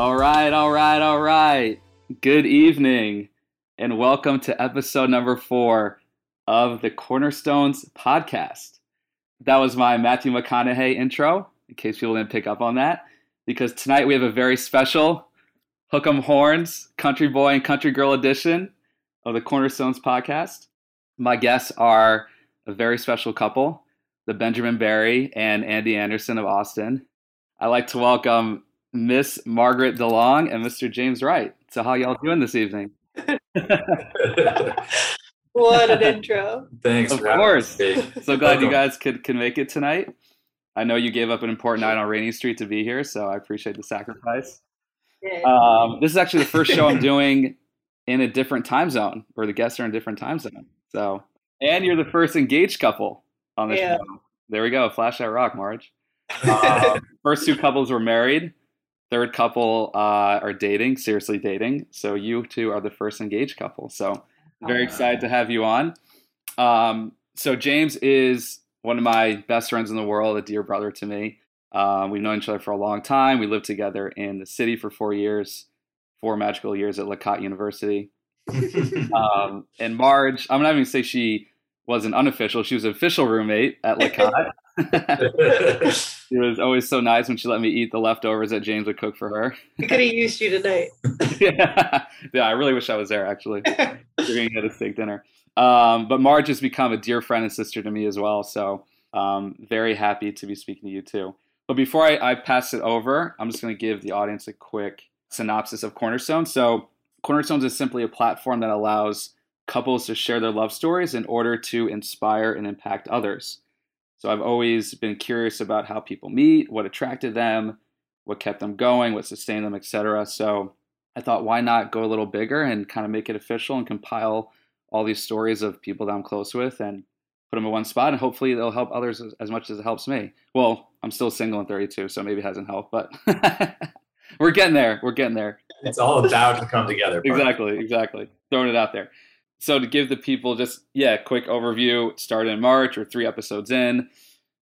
All right, all right, all right. Good evening, and welcome to episode number four of the Cornerstones podcast. That was my Matthew McConaughey intro, in case people didn't pick up on that, because tonight we have a very special Hook 'em Horns Country Boy and Country Girl edition of the Cornerstones podcast. My guests are a very special couple, the Benjamin Barry and Andie Anderson of Austin. I'd like to welcome Miss Margaret DeLong and Mr. James Wright. So, how y'all doing this evening? What an intro. Thanks. Of course. So glad you guys could can make it tonight. I know you gave up an important night on Rainey Street to be here, so I appreciate the sacrifice. Um, this is actually the first show I'm doing in a different time zone, where the guests are in a different time zone. So, and you're the first engaged couple on the Yeah. show. There we go. Flash that rock, Marge. Um, first two couples were married. Third couple uh, are dating, seriously dating. So you two are the first engaged couple. So very excited to have you on. Um, so James is one of my best friends in the world, a dear brother to me. Um, we've known each other for a long time. We lived together in the city for four years, four magical years at Lacotte University. Um, and Marge, I'm not even gonna say she was an unofficial; she was an official roommate at Lacotte. She was always so nice when she let me eat the leftovers that James would cook for her. I could have used you tonight. yeah. yeah, I really wish I was there actually. We're gonna get a steak dinner. Um, but Marge has become a dear friend and sister to me as well. So um, very happy to be speaking to you too. But before I, I pass it over, I'm just going to give the audience a quick synopsis of Cornerstone. So Cornerstones is simply a platform that allows couples to share their love stories in order to inspire and impact others. So I've always been curious about how people meet, what attracted them, what kept them going, what sustained them, etc. So I thought, why not go a little bigger and kind of make it official and compile all these stories of people that I'm close with and put them in one spot, and hopefully they'll help others as, much as it helps me. Well, I'm still single and 32, so maybe it hasn't helped, but we're getting there. We're getting there. it's all about to come together. Exactly, exactly. Throwing it out there. So to give the people just yeah, quick overview. It started in March. We're three episodes in.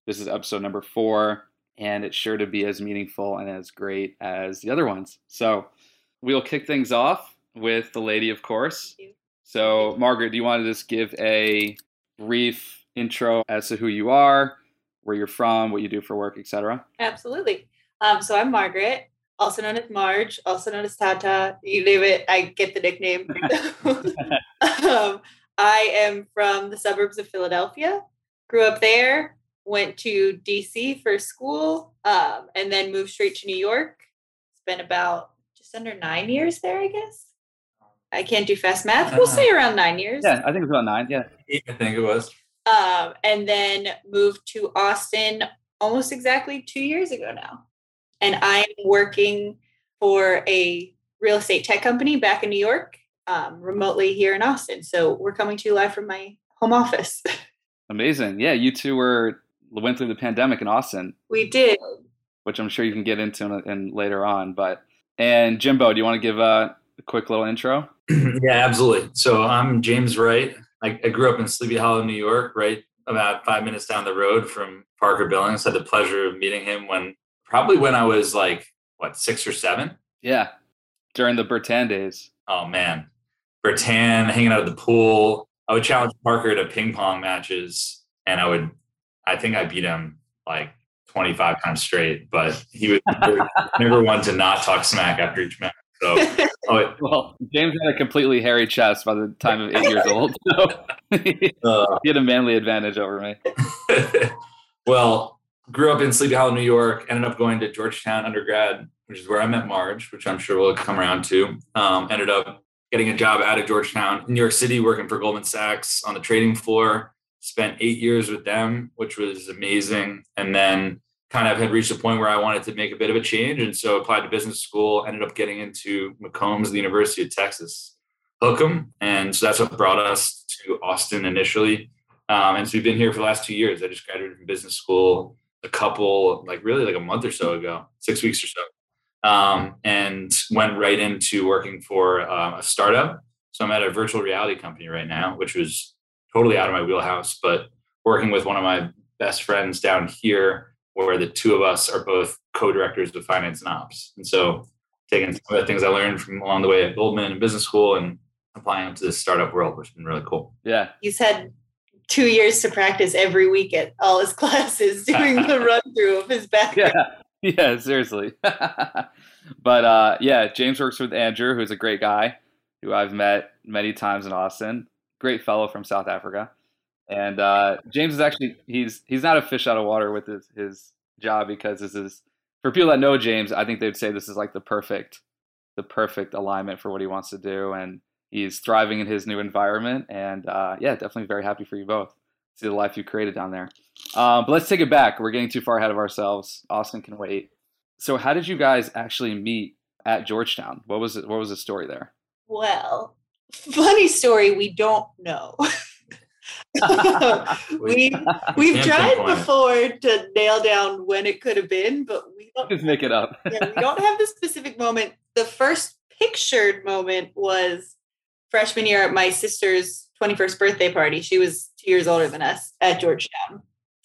This is episode number four, and it's sure to be as meaningful and as great as the other ones. So we'll kick things off with the lady, of course. So Margaret, do you want to just give a brief intro as to who you are, where you're from, what you do for work, etc.? Absolutely. Um, so I'm Margaret, also known as Marge, also known as Tata. You name it, I get the nickname. um, I am from the suburbs of Philadelphia. Grew up there, went to DC for school, um, and then moved straight to New York. It's been about just under nine years there, I guess. I can't do fast math. We'll say around nine years. Yeah, I think it's about nine. Yeah. I think it was. um, and then moved to Austin almost exactly two years ago now. And I am working for a real estate tech company back in New York, um, remotely here in Austin. So we're coming to you live from my home office. Amazing. Yeah, you two were went through the pandemic in Austin. we did. which I'm sure you can get into in, in later on. But and Jimbo, do you want to give a, a quick little intro? yeah, absolutely. So I'm James Wright. I, I grew up in Sleepy Hollow, New York, right about five minutes down the road from Parker Billings. I Had the pleasure of meeting him when probably when I was like what six or seven. Yeah, during the Bertan days. Oh man, Bertan hanging out at the pool. I would challenge Parker to ping pong matches, and I would. I think I beat him like 25 times straight, but he was never one to not talk smack after each match. So, oh, Well, James had a completely hairy chest by the time of eight years old, so he uh, had a manly advantage over me. well, grew up in Sleepy Hollow, New York. Ended up going to Georgetown undergrad, which is where I met Marge, which I'm sure we'll come around to. Um, ended up getting a job out of Georgetown New York City, working for Goldman Sachs on the trading floor. Spent eight years with them, which was amazing. And then kind of had reached a point where I wanted to make a bit of a change. And so applied to business school, ended up getting into McCombs, the University of Texas, Hook 'em. And so that's what brought us to Austin initially. Um, and so we've been here for the last two years. I just graduated from business school a couple, like really like a month or so ago, six weeks or so, um, and went right into working for um, a startup. So I'm at a virtual reality company right now, which was totally out of my wheelhouse, but working with one of my best friends down here, where the two of us are both co-directors of finance and ops. And so taking some of the things I learned from along the way at Goldman and business school and applying them to this startup world, which has been really cool. Yeah. He's had two years to practice every week at all his classes, doing the run through of his background. Yeah. Yeah, seriously. but uh, yeah, James works with Andrew, who's a great guy who I've met many times in Austin. Great fellow from South Africa. And uh, James is actually he's he's not a fish out of water with his his job because this is for people that know James, I think they'd say this is like the perfect the perfect alignment for what he wants to do and he's thriving in his new environment and uh, yeah, definitely very happy for you both. See the life you created down there. Um, but let's take it back. We're getting too far ahead of ourselves. Austin can wait. So how did you guys actually meet at Georgetown? What was it? What was the story there? Well, funny story, we don't know. we we've tried before to nail down when it could have been, but we don't just make it up. yeah, we don't have the specific moment. The first pictured moment was freshman year at my sister's 21st birthday party. She was two years older than us at Georgetown.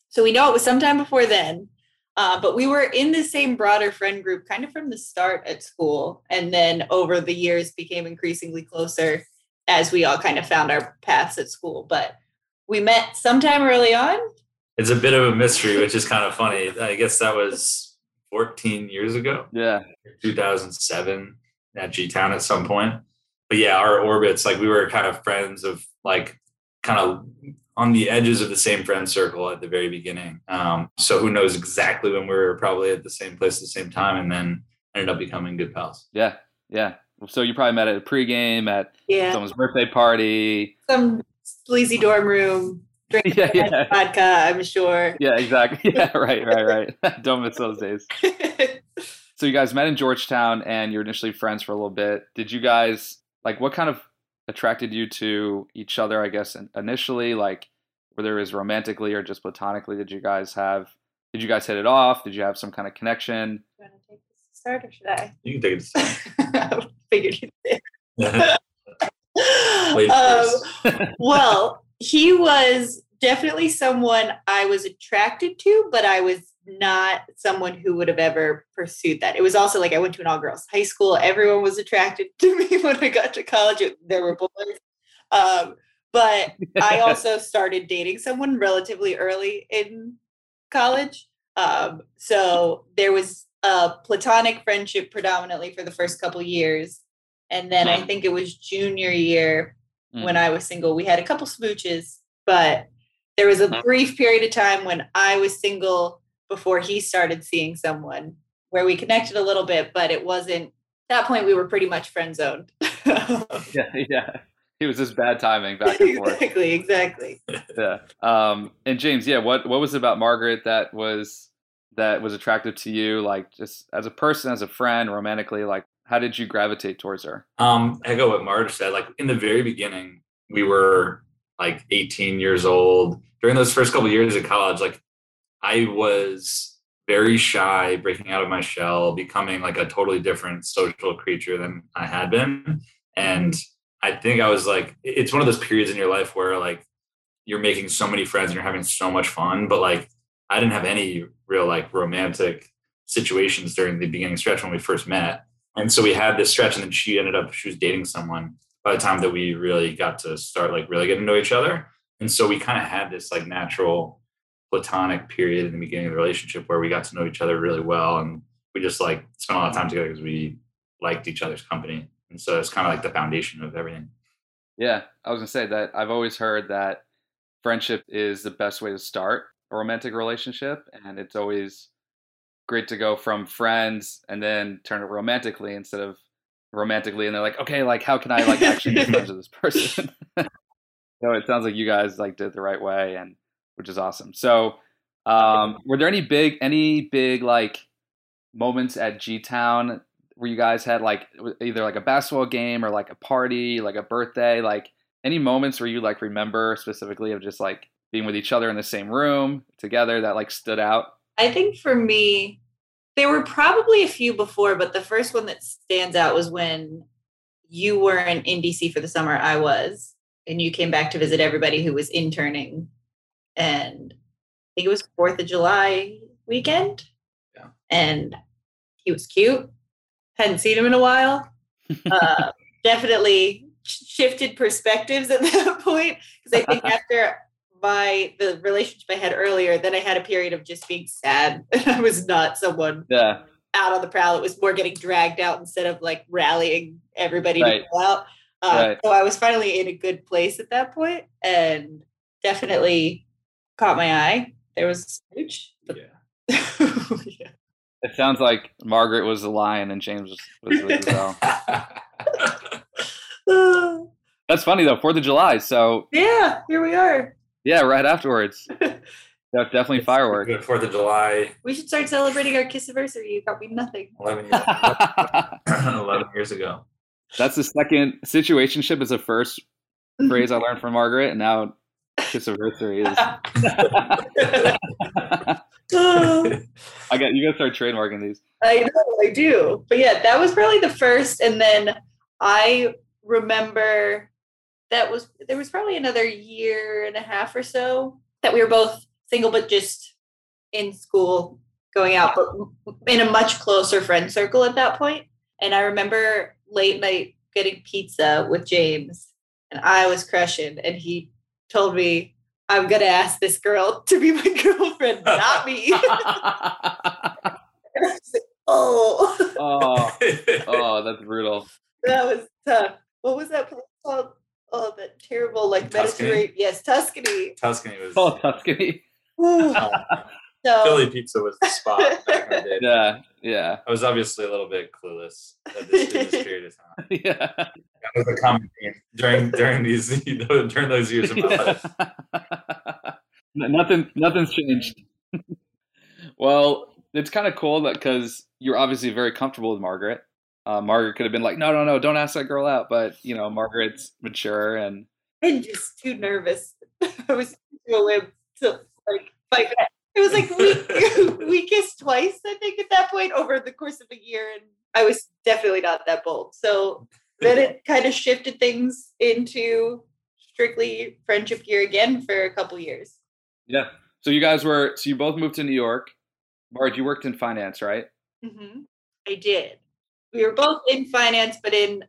So we know it was sometime before then. Uh, but we were in the same broader friend group kind of from the start at school. And then over the years became increasingly closer as we all kind of found our paths at school. But we met sometime early on. It's a bit of a mystery, which is kind of funny. I guess that was 14 years ago. Yeah. 2007 at G Town at some point. But yeah, our orbits, like we were kind of friends of like kind of on the edges of the same friend circle at the very beginning. Um, so who knows exactly when we were probably at the same place at the same time and then ended up becoming good pals. Yeah. Yeah. So you probably met at a pregame at yeah. someone's birthday party. Some sleazy dorm room. Drinking yeah, yeah. vodka, I'm sure. Yeah, exactly. Yeah, right, right, right. Don't miss those days. so you guys met in Georgetown and you're initially friends for a little bit. Did you guys like what kind of attracted you to each other, I guess, initially? Like whether it was romantically or just platonically, did you guys have did you guys hit it off? Did you have some kind of connection? Do you want to take this to start or should I? You can take it to start. figured you'd say. um, well, he was definitely someone I was attracted to, but I was not someone who would have ever pursued that. It was also like I went to an all girls high school. Everyone was attracted to me when I got to college. There were boys. Um, but I also started dating someone relatively early in college. Um, so there was a platonic friendship predominantly for the first couple years. And then I think it was junior year mm. when I was single. We had a couple smooches, but there was a uh-huh. brief period of time when I was single before he started seeing someone where we connected a little bit, but it wasn't that point we were pretty much friend zoned. yeah, yeah. It was just bad timing back and forth. Exactly, exactly. yeah. Um, and James, yeah, what what was it about Margaret that was that was attractive to you? Like just as a person, as a friend, romantically, like how did you gravitate towards her? Um, echo what Marge said. Like in the very beginning, we were like 18 years old. During those first couple of years of college, like I was very shy, breaking out of my shell, becoming like a totally different social creature than I had been. And I think I was like, it's one of those periods in your life where like you're making so many friends and you're having so much fun, but like I didn't have any real like romantic situations during the beginning stretch when we first met. And so we had this stretch, and then she ended up she was dating someone by the time that we really got to start like really getting to know each other. And so we kind of had this like natural platonic period in the beginning of the relationship where we got to know each other really well, and we just like spent a lot of time together because we liked each other's company. And so it's kind of like the foundation of everything. Yeah, I was gonna say that I've always heard that friendship is the best way to start a romantic relationship, and it's always great to go from friends and then turn it romantically instead of romantically and they're like okay like how can i like actually be friends with this person so it sounds like you guys like did it the right way and which is awesome so um were there any big any big like moments at g-town where you guys had like either like a basketball game or like a party like a birthday like any moments where you like remember specifically of just like being with each other in the same room together that like stood out I think for me, there were probably a few before, but the first one that stands out was when you were in, in DC for the summer. I was, and you came back to visit everybody who was interning. And I think it was Fourth of July weekend. Yeah. And he was cute. hadn't seen him in a while. Uh, definitely shifted perspectives at that point because I think after my the relationship I had earlier, then I had a period of just being sad. I was not someone Yeah. out on the prowl. It was more getting dragged out instead of like rallying everybody Right. to go out. Uh, Right. So I was finally in a good place at that point and definitely caught my eye. There was a smooch. but- Yeah. Yeah. It sounds like Margaret was the lion and James was, was the gazelle. That's funny though. Fourth of July. So yeah, here we are. yeah, right afterwards. That's definitely fireworks. Good Fourth of July, We should start celebrating our kiss anniversary. You got me nothing. 11 years, 11 years ago. That's the second situationship is the first phrase I learned from Margaret, and now kiss anniversary is. I got you. Got to start trademarking these. I know, I do. But yeah, that was probably the first. And then I remember that was there was probably another year and a half or so that we were both single, but just in school going out, but in a much closer friend circle at that point. And I remember late night getting pizza with James, and I was crushing, and he told me, I'm gonna ask this girl to be my girlfriend, not me. And I was like, oh, oh, oh, that's brutal. that was tough. What was that place called? Oh, that terrible, like Tuscany? Mediterranean. Yes, Tuscany. Tuscany was. Oh, Tuscany. Ooh. So, Philly pizza was the spot back in the day. Yeah, yeah, I was obviously a little bit clueless at this, in this period of time. yeah. That was a common theme during during these during those years of my life. Nothing, nothing's changed. well, it's kind of cool that because you're obviously very comfortable with Margaret. Uh, Margaret could have been like, "No, no, no, don't ask that girl out," but you know, Margaret's mature and I'm just too nervous. I was too a to like fight back. It was like we we kissed twice, I think, at that point over the course of a year, and I was definitely not that bold. So then it kind of shifted things into strictly friendship gear again for a couple years. yeah. So you guys were so you both moved to New York. Marge, you worked in finance, right? Mm-hmm. I did. We were both in finance, but in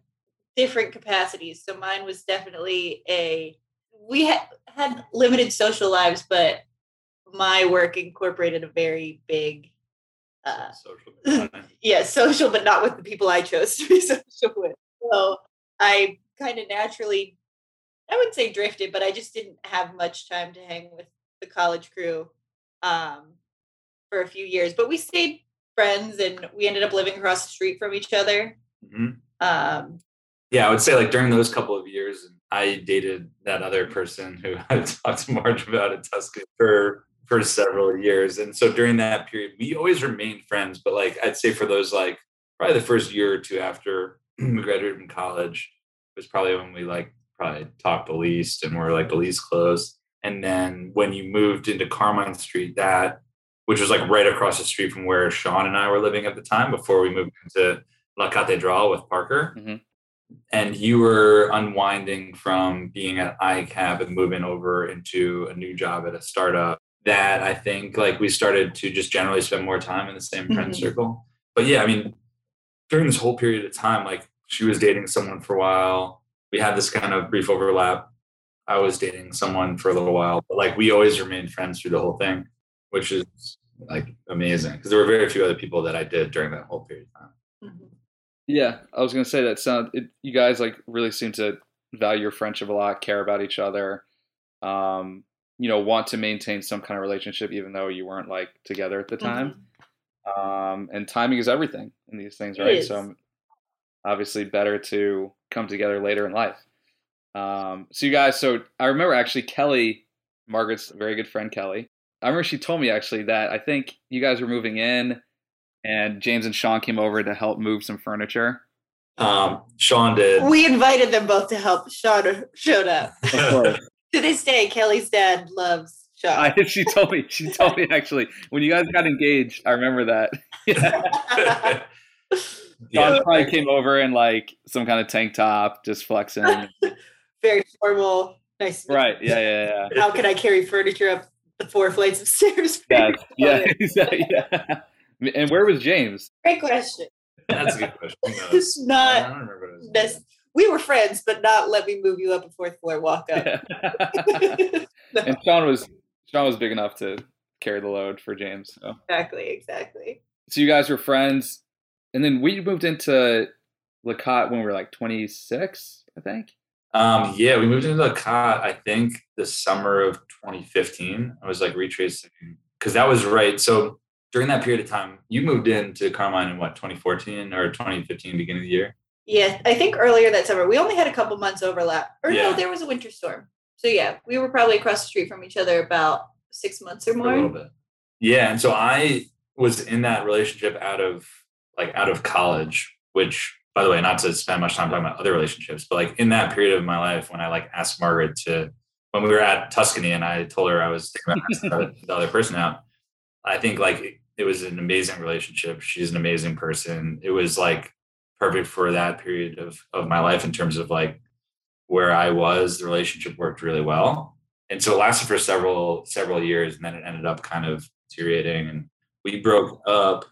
different capacities. So mine was definitely a. We had had limited social lives, but my work incorporated a very big, uh, Social yeah, social, but not with the people I chose to be social with. So I kind of naturally, I wouldn't say drifted, but I just didn't have much time to hang with the college crew um, for a few years. But we stayed friends, and we ended up living across the street from each other. Mhm. Um, Yeah, I would say like during those couple of years, I dated that other person who I talked to Marge about in Tuscany for for several years, and so during that period, we always remained friends. But like I'd say for those like probably the first year or two after we graduated from college was probably when we like probably talked the least and were like the least close. And then when you moved into Carmine Street, that which was like right across the street from where Sean and I were living at the time before we moved into La Catedral with Parker mm-hmm. and you were unwinding from being at ICAP and moving over into a new job at a startup that I think like we started to just generally spend more time in the same friend Mhm. circle. But yeah, I mean, during this whole period of time, like she was dating someone for a while. We had this kind of brief overlap. I was dating someone for a little while, but like we always remained friends through the whole thing, which is like amazing because there were very few other people that I did during that whole period of time. mhm. Yeah, I was gonna say that sound. It, you guys like really seem to value your friendship a lot, care about each other. Um, you know, want to maintain some kind of relationship, even though you weren't like together at the time. Um, and timing is everything in these things, It right? is. So, um, obviously, better to come together later in life. Um, so you guys, so I remember actually Kelly, Margaret's very good friend Kelly. I remember she told me actually that I think you guys were moving in, and James and Sean came over to help move some furniture. Um, Sean did. We invited them both to help. Sean showed up. Of course. To this day, Kelly's dad loves Sean. I, she told me. She told me actually when you guys got engaged. I remember that. Yeah. yeah, Sean probably came over in like some kind of tank top, just flexing. Very formal. Nice. right? Yeah, yeah, yeah. How can I carry furniture up the four flights of stairs? Yeah, yeah, exactly, yeah. And where was James? Great question. That's a good question. Who knows? It's I not. don't remember what it was. That's, we were friends, but not let me move you up a fourth floor walk up. and Sean was Sean was big enough to carry the load for James. So. exactly, exactly. so you guys were friends, and then we moved into Lacotte when we were like 26, I think. Um, yeah, we moved into the cot, I think, the summer of 2015. I was like retracing because that was right. So during that period of time, you moved into Carmine in what, 2014 or 2015, beginning of the year? Yeah, I think earlier that summer we only had a couple months overlap. Or Yeah. no, there was a winter storm. So yeah, we were probably across the street from each other about six months or for a little more. bit. Yeah, and so I was in that relationship out of like out of college, which by the way, not to spend much time talking about other relationships, but like in that period of my life when I like asked Margaret to when we were at Tuscany and I told her I was thinking about the other- the other person out, I think like it, it was an amazing relationship. She's an amazing person. It was like perfect for that period of of my life in terms of like where I was, the relationship worked really well. And so it lasted for several several years, and then it ended up kind of deteriorating. And we broke up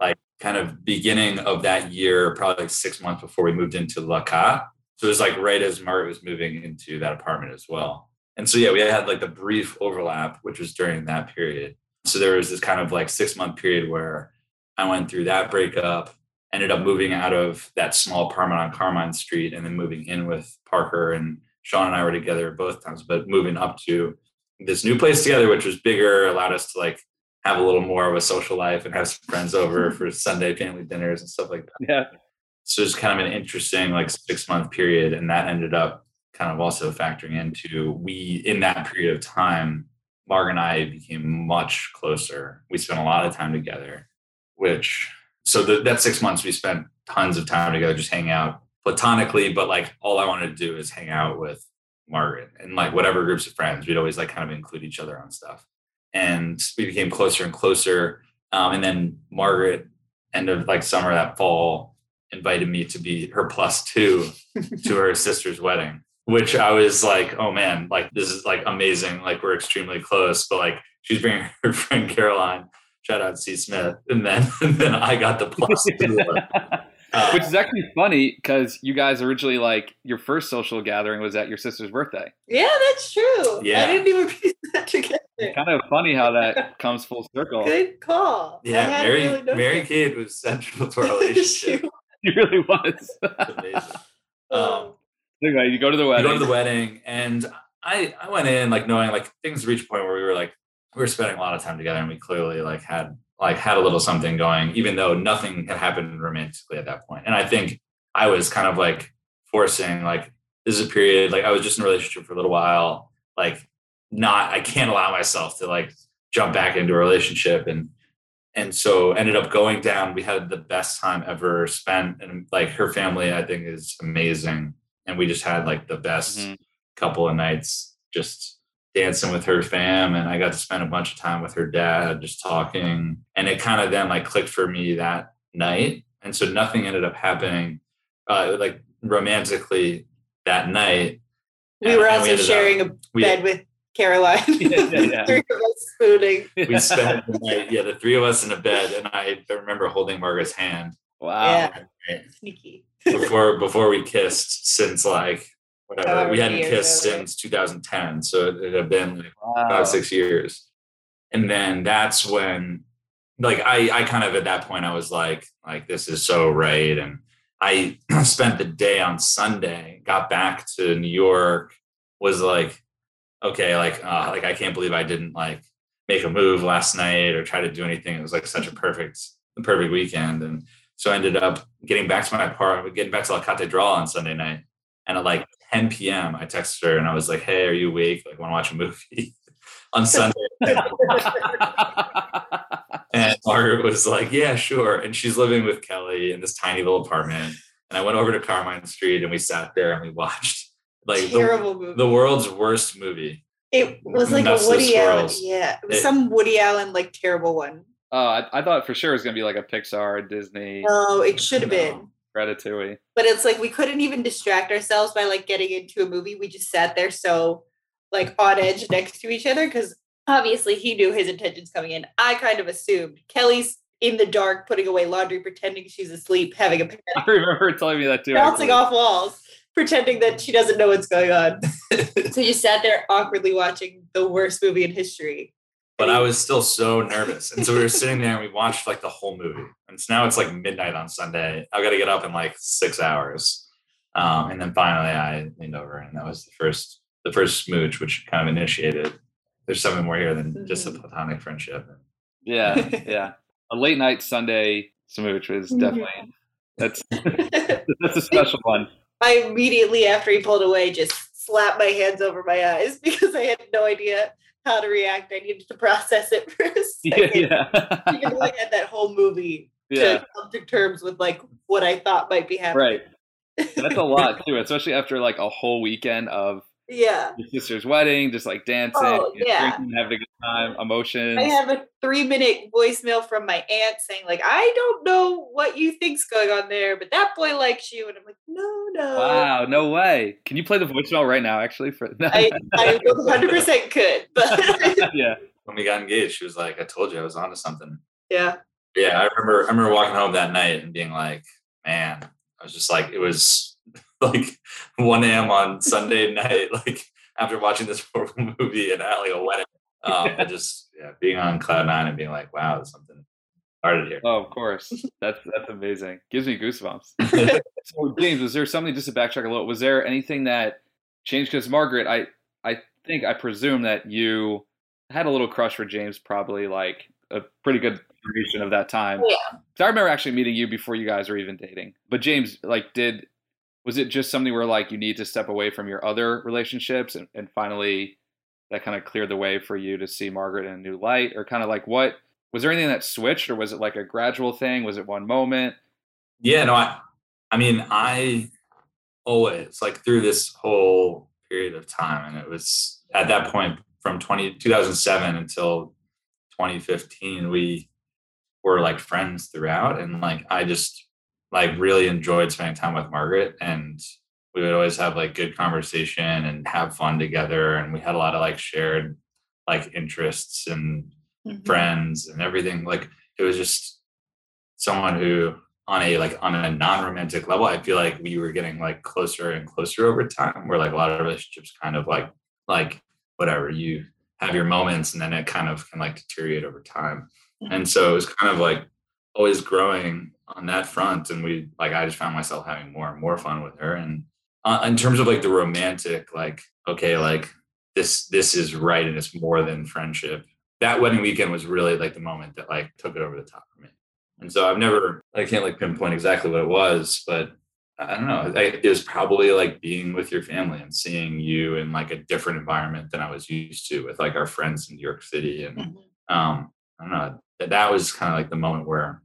like kind of beginning of that year, probably like six months before we moved into La Ca. So it was like right as Margaret was moving into that apartment as well. And so yeah, we had like the brief overlap, which was during that period. So there was this kind of like six month period where I went through that breakup, ended up moving out of that small apartment on Carmine Street and then moving in with Parker and Sean and I were together both times, but moving up to this new place together, which was bigger, allowed us to like have a little more of a social life and have some friends over for Sunday family dinners and stuff like that. Yeah. So it's kind of an interesting like six month period. And that ended up kind of also factoring into we in that period of time, Marge and I became much closer. We spent a lot of time together, which so the, that six months we spent tons of time together just hanging out platonically, but like all I wanted to do is hang out with Margaret and like whatever groups of friends, we'd always like kind of include each other on stuff. And we became closer and closer. Um, and then Margaret, end of like summer that fall, invited me to be her plus two to her sister's wedding, which I was like, oh man, like this is like amazing. Like we're extremely close, but like she's bringing her friend Caroline. Shout out C. Smith, and then and then I got the plus two. Uh, Which is actually funny because you guys originally like your first social gathering was at your sister's birthday. Yeah, that's true. Yeah. I didn't even piece that together. Kind of funny how that comes full circle. Good call. Yeah, Mary really Mary. Kate was central to our relationship. she, It really was. It's amazing. Um, Um, anyway, you go to the we wedding. go to the wedding and I I went in like knowing like things reached a point where we were like we were spending a lot of time together and we clearly like had like had a little something going even though nothing had happened romantically at that point. And I think I was kind of like forcing like this is a period like I was just in a relationship for a little while like not I can't allow myself to like jump back into a relationship. And and so ended up going down. We had the best time ever spent and like her family I think is amazing. And we just had like the best Mhm. couple of nights just dancing with her fam and I got to spend a bunch of time with her dad just talking and it kind of then like clicked for me that night and so nothing ended up happening uh like romantically that night we And- were and also ended up- sharing a we, bed with Caroline. Yeah, yeah, yeah. Three of us spooning. we spent the night yeah the three of us in a bed and I remember holding Margaret's hand wow. Yeah. Sneaky. before before we kissed since like whatever However we hadn't kissed ago. since 2010 so it, had been like Wow. about six years. And then that's when like I I kind of at that point I was like, like this is so right. And I spent the day on Sunday, got back to New York, was like, okay, like uh, like I can't believe I didn't like make a move last night or try to do anything. It was like such a perfect, perfect weekend. And so I ended up getting back to my apartment, getting back to La Catedral on Sunday night. And at like 10 p.m., I texted her and I was like, hey, are you awake? Like, want to watch a movie on Sunday? And Margaret was like, Yeah, sure. And she's living with Kelly in this tiny little apartment. And I went over to Carmine Street and we sat there and we watched like the, movie. the world's worst movie. it was like a Nuts to Woody Allen. swirls. Yeah, it was It- some Woody Allen like terrible one. Oh, I, I thought for sure it was gonna be like a Pixar, Disney, No, it should have No. been. Ratatouille. But it's like we couldn't even distract ourselves by like getting into a movie. We just sat there so like on edge next to each other because obviously he knew his intentions coming in. I kind of assumed Kelly's in the dark, putting away laundry, pretending she's asleep, having a panic, I remember telling me that too. bouncing off walls, pretending that she doesn't know what's going on. so you sat there awkwardly watching the worst movie in history. But I was still so nervous. And so we were sitting there and we watched like the whole movie. And so now it's like midnight on Sunday. I've got to get up in like six hours. Um, and then finally I leaned over and that was the first the first smooch, which kind of initiated. There's something more here than just a Mhm. platonic friendship. Yeah, yeah. A late night Sunday smooch was Mhm. definitely that's that's a special one. I immediately after he pulled away just slapped my hands over my eyes because I had no idea how to react. I needed to process it for a Yeah, second. yeah. Even though I had that whole movie yeah. to come to terms with like what I thought might be happening. Right. That's a lot too, especially after like a whole weekend of Yeah. your sister's wedding, just like dancing, Oh, yeah. drinking, having a good time, emotions. I have a three minute voicemail from my aunt saying, like, I don't know what you think's going on there, but that boy likes you. And I'm like, no, no. Wow, no way. Can you play the voicemail right now actually for I, I 100% could, but Yeah. When we got engaged, she was like, I told you I was onto something. yeah. Yeah, I remember I remember walking home that night and being like, man, I was just like, it was like 1 a.m. on Sunday night, like after watching this horrible movie and at like a wedding. Um, and just yeah, being on cloud nine and being like, wow, there's something started here. Oh, of course. That's that's amazing. Gives me goosebumps. So James, was there something just to backtrack a little? Was there anything that changed? Because Margaret, I I think I presume that you had a little crush for James, probably like a pretty good duration of that time. Yeah. So I remember actually meeting you before you guys were even dating. But James, like, did was it just something where like you need to step away from your other relationships and, and finally that kind of cleared the way for you to see Margaret in a new light, or kind of like what was there anything that switched, or was it like a gradual thing? Was it one moment? Yeah, no, I I mean, I always like through this whole period of time, and it was at that point from 20, 2007 until 2015, we were like friends throughout. And like, I just like really enjoyed spending time with Margaret and we would always have like good conversation and have fun together. And we had a lot of like shared like interests and Mhm. friends and everything. Like it was just someone who on a like on a non-romantic level, I feel like we were getting like closer and closer over time where like a lot of relationships kind of like like whatever, you have your moments and then it kind of can like deteriorate over time. And so it was kind of like always growing on that front. And we like I just found myself having more and more fun with her. And uh, in terms of like the romantic, like, okay, like this this is right and it's more than friendship that wedding weekend was really like the moment that like took it over the top for me. And so I've never, I can't like pinpoint exactly what it was, but I don't know. I, it was probably like being with your family and seeing you in like a different environment than I was used to with like our friends in New York City. And Mhm. um, I don't know. That, that was kind of like the moment where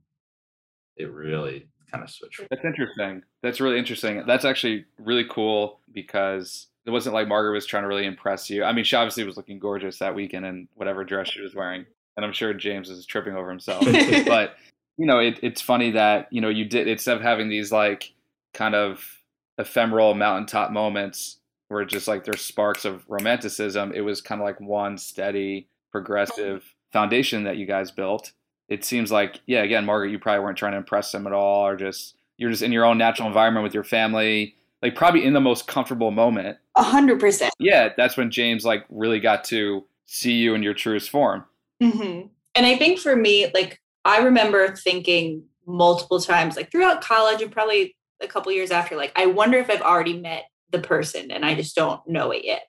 it really kind of switched. That's interesting. That's really interesting. That's actually really cool because it wasn't like Margaret was trying to really impress you. I mean, she obviously was looking gorgeous that weekend in whatever dress she was wearing, and I'm sure James is tripping over himself. but you know, it, it's funny that you know you did instead of having these like kind of ephemeral mountaintop moments where just like there's sparks of romanticism. It was kind of like one steady, progressive foundation that you guys built. It seems like, yeah, again, Margaret, you probably weren't trying to impress him at all, or just you're just in your own natural environment with your family, like probably in the most comfortable moment. A hundred percent. Yeah, that's when James like really got to see you in your truest form. Mm-hmm. And I think for me, like I remember thinking multiple times, like throughout college and probably a couple years after, like I wonder if I've already met the person and I just don't know it yet.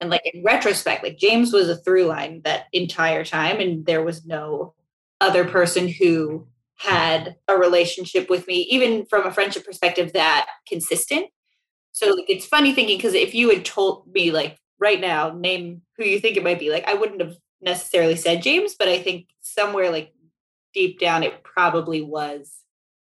And like in retrospect, like James was a through line that entire time, and there was no other person who had a relationship with me, even from a friendship perspective, that consistent. So like it's funny thinking because if you had told me like right now, name who you think it might be, like I wouldn't have necessarily said James, but I think somewhere like deep down it probably was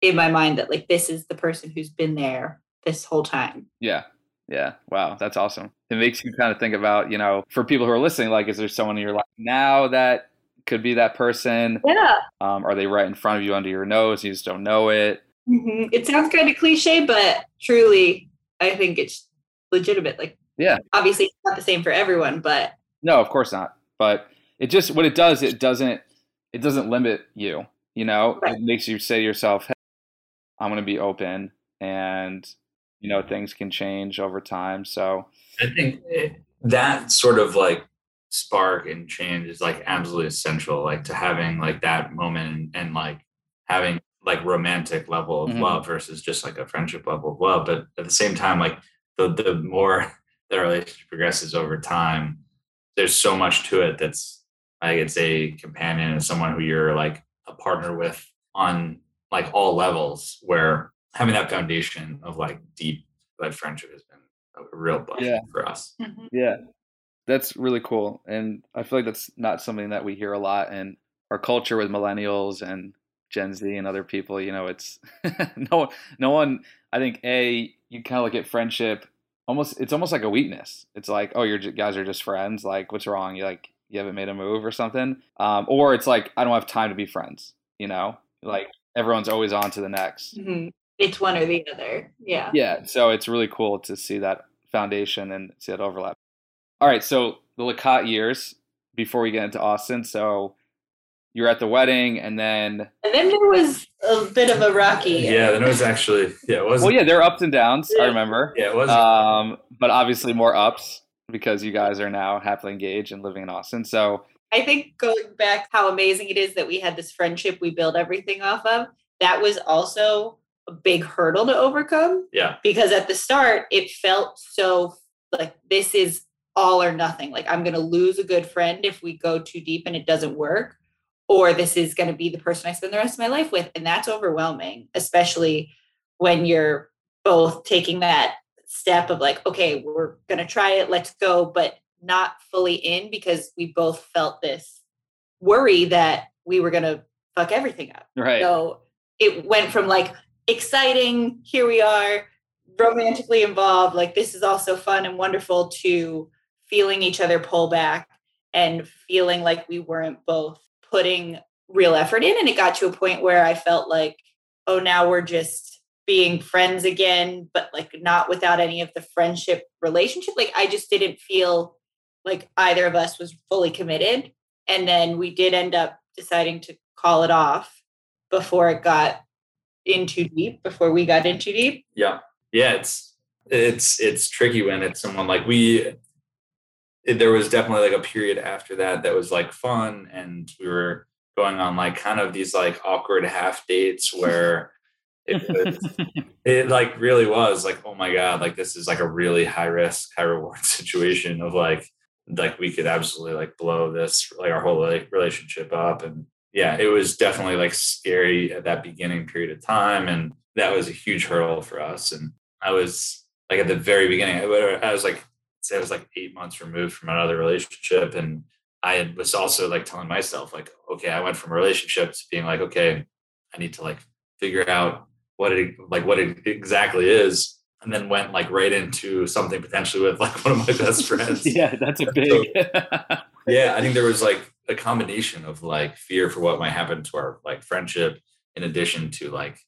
in my mind that like this is the person who's been there this whole time. Yeah. Yeah. Wow. That's awesome. It makes you kind of think about, you know, for people who are listening, like, is there someone in your life now that could be that person? Yeah. Um, are they right in front of you under your nose? You just don't know it. hmm It sounds kind of cliche, but truly, I think it's legitimate. Like, Yeah. obviously, it's not the same for everyone, but No, of course not. But it just what it does, it doesn't it doesn't limit you. You know, Right. it makes you say to yourself, hey, I'm going to be open and, you know, things can change over time. So, I think that sort of like spark and change is like absolutely essential, like to having like that moment and, and like having like romantic level of Mhm. love versus just like a friendship level of love. But at the same time, like the the more the relationship progresses over time, there's so much to it that's like it's a companion and someone who you're like a partner with on like all levels where having that foundation of like deep like friendship has been a real blessing Yeah. for us. Mhm. yeah, that's really cool. And I feel like that's not something that we hear a lot in our culture with millennials and Gen Z and other people. You know, it's no, no one, I think, A, you kind of look at friendship almost, it's almost like a weakness. It's like, oh, you guys are just friends. Like, what's wrong? You like, you haven't made a move or something. Um, or it's like, I don't have time to be friends, you know? Like, everyone's always on to the next. Mhm. It's one or the other. Yeah. Yeah, so it's really cool to see that foundation and see that overlap. All right, so the Lacotte years before we get into Austin. So you're at the wedding, and then And then there was a bit of a rocky. Yeah, then it was actually yeah, it was well, yeah, there are ups and downs. I remember, yeah, it was um, but obviously more ups because you guys are now happily engaged and living in Austin. So I think going back how amazing it is that we had this friendship we build everything off of, that was also a big hurdle to overcome yeah, because at the start it felt so like this is all or nothing. Like I'm going to lose a good friend if we go too deep and it doesn't work or this is going to be the person I spend the rest of my life with and that's overwhelming, especially when you're both taking that step of like okay, we're going to try it, let's go, but not fully in because we both felt this worry that we were going to fuck everything up. right, So it went from like exciting, here we are, romantically involved, like this is also fun and wonderful, to feeling each other pull back and feeling like we weren't both putting real effort in. And it got to a point where I felt like, oh, now we're just being friends again, but like not without any of the friendship relationship. Like I just didn't feel like either of us was fully committed. And then we did end up deciding to call it off before it got in too deep, before we got in too deep. yeah, yeah. It's it's it's tricky when it's someone like we. It, there was definitely like a period after that that was like fun, and we were going on like kind of these like awkward half dates where it was it like really was like oh my god like this is like a really high risk high reward situation of like like we could absolutely like blow this like our whole like relationship up and yeah it was definitely like scary at that beginning period of time and that was a huge hurdle for us and i was like at the very beginning i I was like say i was like eight months removed from another relationship and i was also like telling myself like okay i went from a relationship to being like okay i need to like figure out what it like what it exactly is and then went like right into something potentially with like one of my best friends yeah, that's a big. yeah i think there was like a combination of like fear for what might happen to our like friendship in addition to like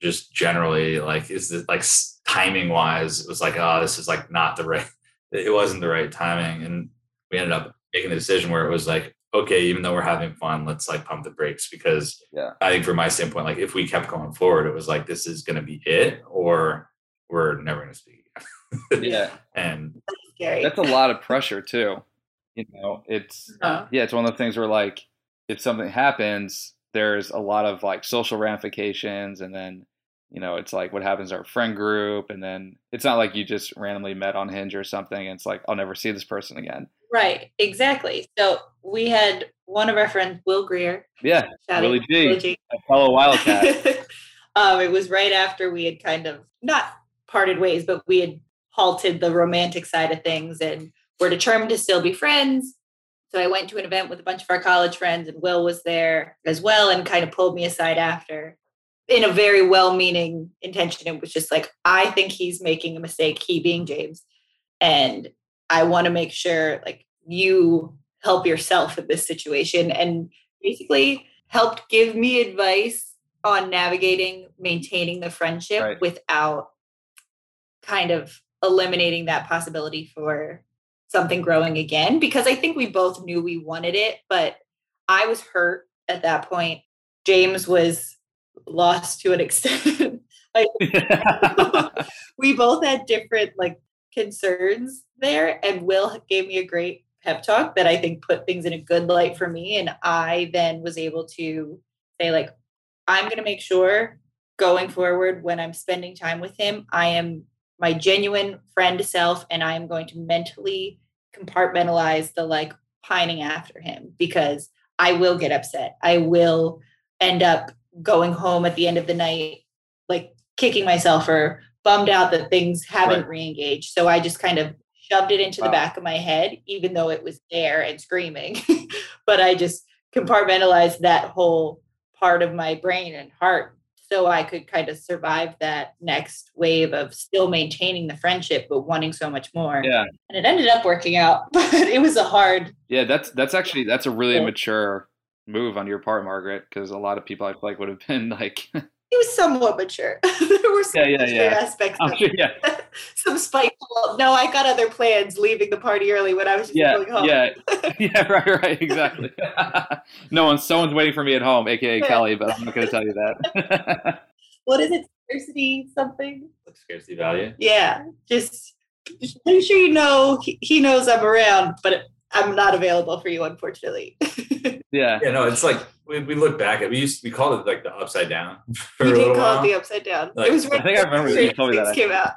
just generally like is it like timing wise it was like oh this is like not the right it wasn't the right timing and we ended up making the decision where it was like okay even though we're having fun let's like pump the brakes because Yeah. i think from my standpoint like if we kept going forward it was like this is going to be it or we're never going to speak again yeah, and Scary. that's a lot of pressure too. You know, it's Uh, yeah, it's one of the things where like if something happens, there's a lot of like social ramifications, and then you know it's like what happens to our friend group, and then it's not like you just randomly met on Hinge or something. And it's like I'll never see this person again. right, exactly. So we had one of our friends, Will Greer. Yeah, Willie G, Willie G. a fellow Wildcat. um, it was right after we had kind of not parted ways, but we had halted the romantic side of things and were determined to still be friends. So I went to an event with a bunch of our college friends, and Will was there as well and kind of pulled me aside after in a very well meaning intention. It was just like, I think he's making a mistake, he being James. And I want to make sure like you help yourself in this situation. And basically helped give me advice on navigating, maintaining the friendship Right. without kind of eliminating that possibility for something growing again. Because I think we both knew we wanted it, but I was hurt at that point James was lost to an extent. like, we both had different like concerns there, and Will gave me a great pep talk that I think put things in a good light for me. And I then was able to say, like, I'm going to make sure going forward when I'm spending time with him, I am my genuine friend self and I am going to mentally compartmentalize the like pining after him because I will get upset. I will end up going home at the end of the night, like kicking myself or bummed out that things haven't right. re-engaged. So I just kind of shoved it into wow. the back of my head, even though it was there and screaming. but I just compartmentalized that whole part of my brain and heart so I could kind of survive that next wave of still maintaining the friendship but wanting so much more. Yeah. And it ended up working out, but it was a hard Yeah, that's that's actually that's a really yeah. mature move on your part, Margaret, because a lot of people I feel like would have been like he was somewhat mature. there were some yeah, yeah, yeah. aspects. Oh, sure, yeah. some spiteful. No, I got other plans leaving the party early when I was just yeah, going home. Yeah, yeah, right, right, exactly. no one, someone's waiting for me at home, aka Kelly, but I'm not going to tell you that. what is it? Scarcity something? Scarcity value. Yeah, just, just make sure you know he, he knows I'm around, but I'm not available for you, unfortunately. yeah. Yeah, no, it's like we, we look back at we used we called it like the upside down. we did call while. it the upside down. Like, it was right I think I remember you told me that came out.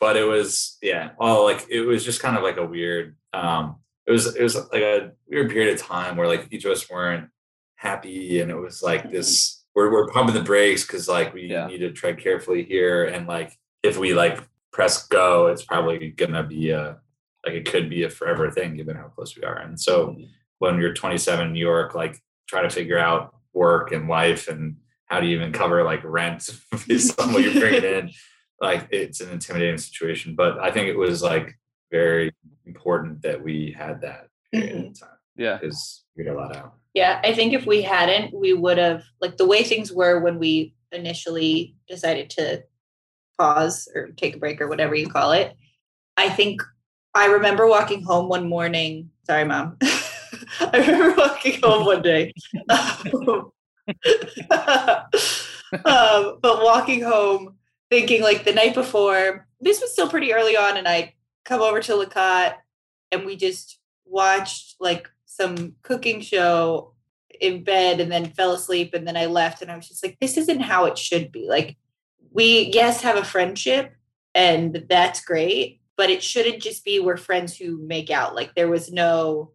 But it was yeah, all like it was just kind of like a weird. um It was it was like a weird period of time where like each of us weren't happy, and it was like this. We're we're pumping the brakes because like we yeah. need to tread carefully here, and like if we like press go, it's probably gonna be a like it could be a forever thing given how close we are. And so when you're 27 in New York, like try to figure out work and life and how do you even cover like rent based on what you're bringing in like it's an intimidating situation but i think it was like very important that we had that period mm-hmm. of time yeah because we got a lot out yeah i think if we hadn't we would have like the way things were when we initially decided to pause or take a break or whatever you call it i think i remember walking home one morning. Sorry mom. I remember walking home one day. um, but walking home, thinking like the night before, this was still pretty early on, and I come over to Lacat and we just watched like some cooking show in bed and then fell asleep and then I left and I was just like this isn't how it should be. Like we yes have a friendship and that's great but it shouldn't just be we're friends who make out like there was no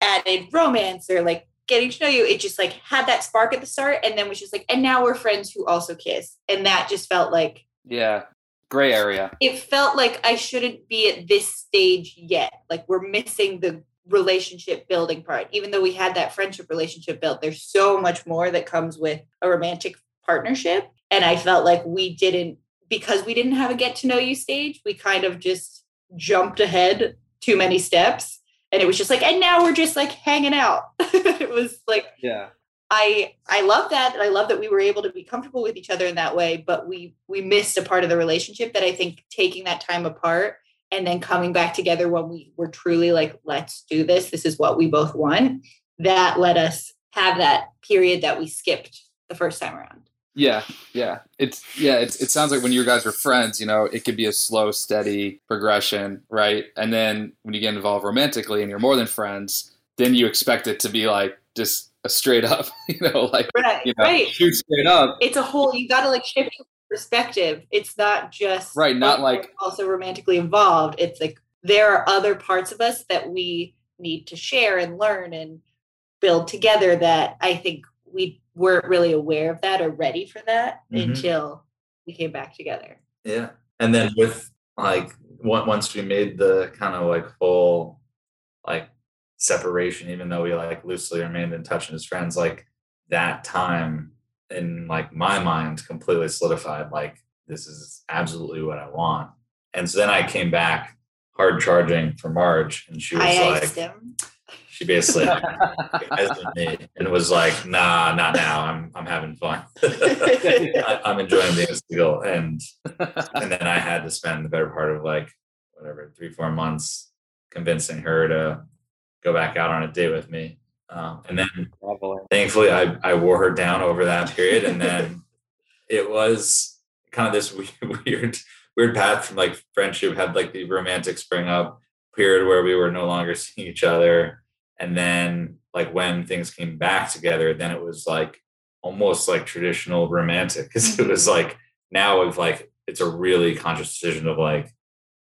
added romance or like getting to know you. It just like had that spark at the start and then was just like, and now we're friends who also kiss. And that just felt like Yeah. Gray area. It felt like I shouldn't be at this stage yet. Like we're missing the relationship building part. Even though we had that friendship relationship built, there's so much more that comes with a romantic partnership. And I felt like we didn't, because we didn't have a get to know you stage, we kind of just jumped ahead too many steps. And it was just like and now we're just like hanging out. It was like yeah. I i love that and i love that we were able to be comfortable with each other in that way but we we missed a part of the relationship that i think taking that time apart and then coming back together when we were truly like let's do this. This is what we both want that let us have that period that we skipped the first time around yeah, yeah. It's yeah, it's it sounds like when you guys were friends, you know, it could be a slow, steady progression, right? And then when you get involved romantically and you're more than friends, then you expect it to be like just a straight up, you know, like right, you know, right. shoot straight up. It's a whole you gotta like shift perspective. It's not just right, not like also romantically involved. It's like there are other parts of us that we need to share and learn and build together that I think we weren't really aware of that or ready for that mm-hmm. until we came back together. Yeah. And then with like once we made the kind of like full like separation, even though we like loosely remained in touch and as friends, like that time in like my mind completely solidified like this is absolutely what I want. And so then I came back hard charging for Marge and she was I like. She basically me and was like, "Nah, not now. I'm I'm having fun. I, am enjoying being single." And and then I had to spend the better part of like whatever three four months convincing her to go back out on a date with me. Um, and then thankfully I, I wore her down over that period. And then it was kind of this weird, weird path from like friendship had like the romantic spring up period where we were no longer seeing each other. And then like when things came back together, then it was like almost like traditional romantic because it was mm-hmm. like now with like it's a really conscious decision of like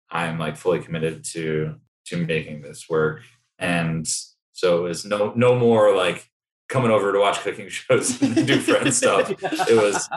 I'm like fully committed to to making this work. And so it was no no more like coming over to watch cooking shows and do friend stuff. It was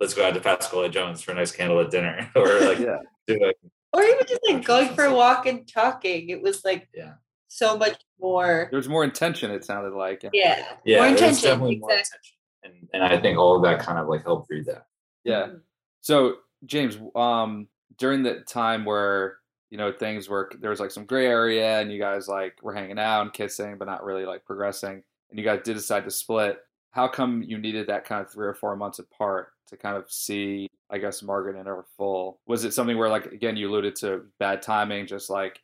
let's go out to Pasquale Jones for a nice candle at dinner or like yeah. do doing or even just like going for a walk and talking. It was like yeah. so much more. There was more intention. It sounded like yeah, yeah, more intention. Definitely exactly. more intention, and and I think all of that kind of like helped breed that. Yeah. Mm-hmm. So James, um, during the time where you know things were there was like some gray area and you guys like were hanging out and kissing but not really like progressing and you guys did decide to split how come you needed that kind of three or four months apart to kind of see i guess margaret in her full was it something where like again you alluded to bad timing just like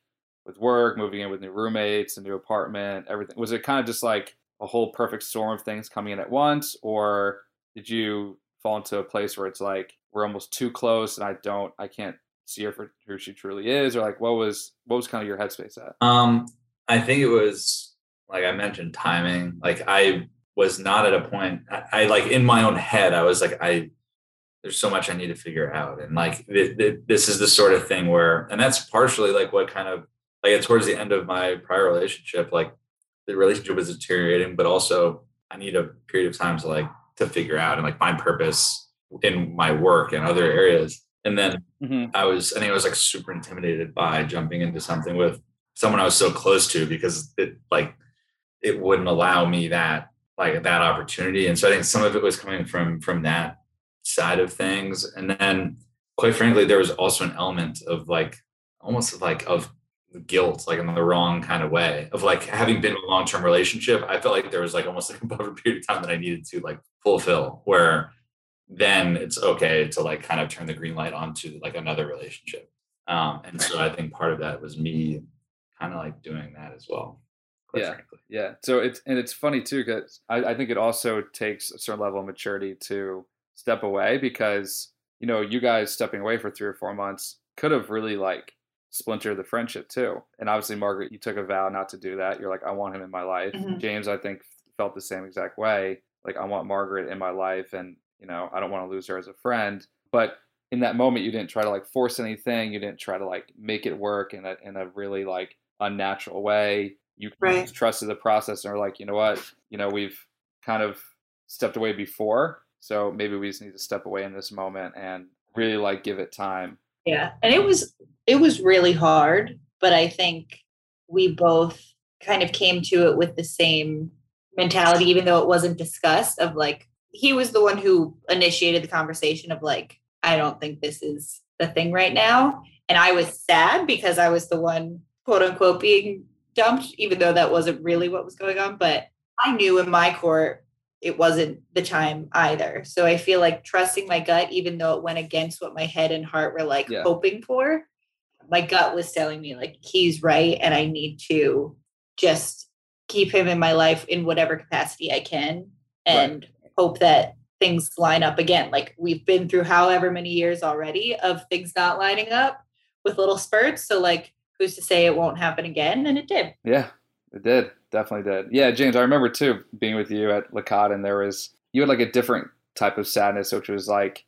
with work moving in with new roommates a new apartment everything was it kind of just like a whole perfect storm of things coming in at once or did you fall into a place where it's like we're almost too close and i don't i can't see her for who she truly is, or like what was what was kind of your headspace at? Um, I think it was like I mentioned timing. Like I was not at a point. I, I like in my own head, I was like I. There's so much I need to figure out, and like th- th- this is the sort of thing where, and that's partially like what kind of like towards the end of my prior relationship, like the relationship was deteriorating, but also I need a period of time to like to figure out and like find purpose in my work and other areas. And then mm-hmm. I was, I think I was like super intimidated by jumping into something with someone I was so close to because it like it wouldn't allow me that like that opportunity. And so I think some of it was coming from from that side of things. And then quite frankly, there was also an element of like almost like of guilt, like in the wrong kind of way of like having been in a long-term relationship. I felt like there was like almost like a buffer period of time that I needed to like fulfill where then it's okay to like kind of turn the green light on to like another relationship. Um, and so I think part of that was me kind of like doing that as well. Yeah. Frankly. Yeah. So it's, and it's funny too, because I, I think it also takes a certain level of maturity to step away because, you know, you guys stepping away for three or four months could have really like splintered the friendship too. And obviously, Margaret, you took a vow not to do that. You're like, I want him in my life. Mm-hmm. James, I think, felt the same exact way. Like, I want Margaret in my life. And you know, I don't want to lose her as a friend. But in that moment, you didn't try to like force anything. You didn't try to like make it work in a in a really like unnatural way. You right. trusted the process and are like, you know what, you know, we've kind of stepped away before, so maybe we just need to step away in this moment and really like give it time. Yeah, and it was it was really hard, but I think we both kind of came to it with the same mentality, even though it wasn't discussed. Of like, he was the one who initiated the conversation of like, I don't think this is the thing right now. And I was sad because I was the one, quote unquote, being dumped, even though that wasn't really what was going on. But I knew in my court it wasn't the time either. So I feel like trusting my gut, even though it went against what my head and heart were like yeah. hoping for, my gut was telling me like he's right and I need to just keep him in my life in whatever capacity I can. And right hope that things line up again. Like we've been through however many years already of things not lining up with little spurts. So like who's to say it won't happen again? And it did. Yeah, it did. Definitely did. Yeah, James, I remember too being with you at Lacat and there was you had like a different type of sadness, which was like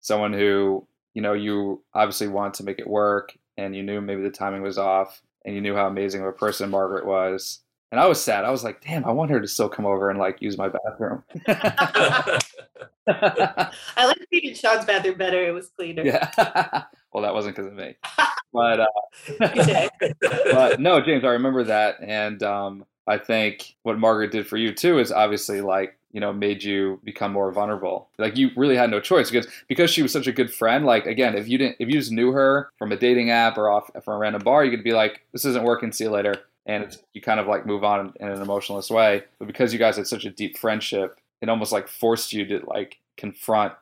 someone who, you know, you obviously want to make it work and you knew maybe the timing was off and you knew how amazing of a person Margaret was and I was sad. I was like, damn, I want her to still come over and like use my bathroom. I like being in Sean's bathroom better. It was cleaner. Yeah. well, that wasn't because of me. But, uh, but no, James, I remember that. And um, I think what Margaret did for you too is obviously like, you know, made you become more vulnerable. Like you really had no choice because because she was such a good friend. Like again, if you didn't, if you just knew her from a dating app or off from a random bar, you could be like, this isn't working. See you later and you kind of like move on in an emotionless way. But because you guys had such a deep friendship, it almost like forced you to like confront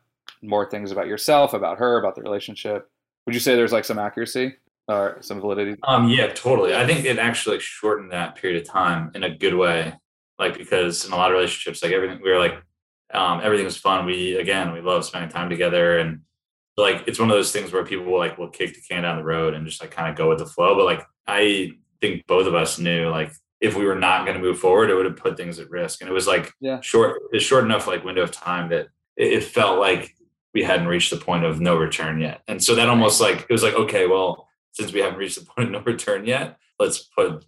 more things about yourself, about her, about the relationship. Would you say there's like some accuracy or some validity? Um, yeah, totally. I think it actually shortened that period of time in a good way. like because in a lot of relationships, like everything we were like um, everything was fun. We again we love spending time together and like it's one of those things where people will like will kick the can down the road and just like kind of go with the flow. But like I think both of us knew like if we were not going to move forward, it would have put things at risk. And it was like Yeah. short, it's short enough like window of time that it, it felt like we hadn't reached the point of no return yet. And so that almost like it was like, okay, well, since we haven't reached the point of no return yet, let's put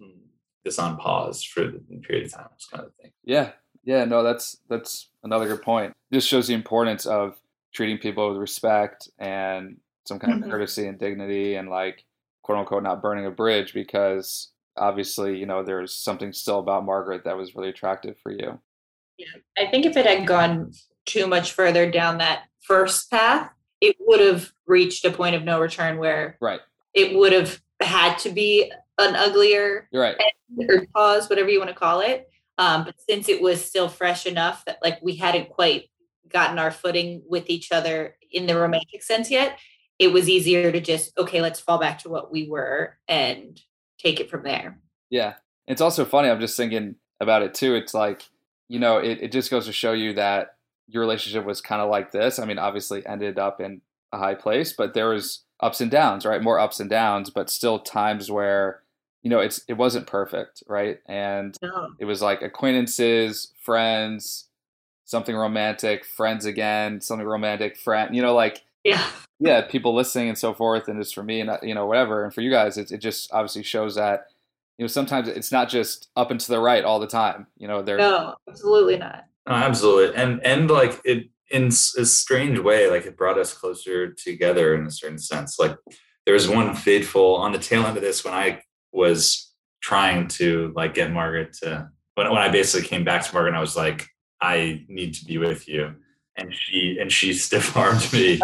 this on pause for the period of time. It's kind of thing. Yeah, yeah, no, that's that's another good point. This shows the importance of treating people with respect and some kind of mm-hmm. courtesy and dignity, and like quote unquote not burning a bridge because obviously you know there's something still about Margaret that was really attractive for you. Yeah. I think if it had gone too much further down that first path, it would have reached a point of no return where Right, it would have had to be an uglier you're right. or pause, whatever you want to call it. Um, but since it was still fresh enough that like we hadn't quite gotten our footing with each other in the romantic sense yet, it was easier to just okay, let's fall back to what we were and take it from there. Yeah. It's also funny. I'm just thinking about it too. It's like, you know, it, it just goes to show you that your relationship was kind of like this. I mean, obviously ended up in a high place, but there was ups and downs, right? More ups and downs, but still times where, you know, it's it wasn't perfect, right? And No. it was like acquaintances, friends, something romantic, friends again, something romantic, friend, you know, like Yeah. yeah, people listening and so forth, and just for me and uh, you know whatever, and for you guys, it it just obviously shows that you know sometimes it's not just up and to the right all the time. You know, there. No, absolutely not. No, absolutely. And, and like it, in a strange way, like it brought us closer together in a certain sense. Like there was one fateful on the tail end of this when I was trying to like get Margaret to when, when I basically came back to Margaret and I was like, I need to be with you. And she and she stiff armed me.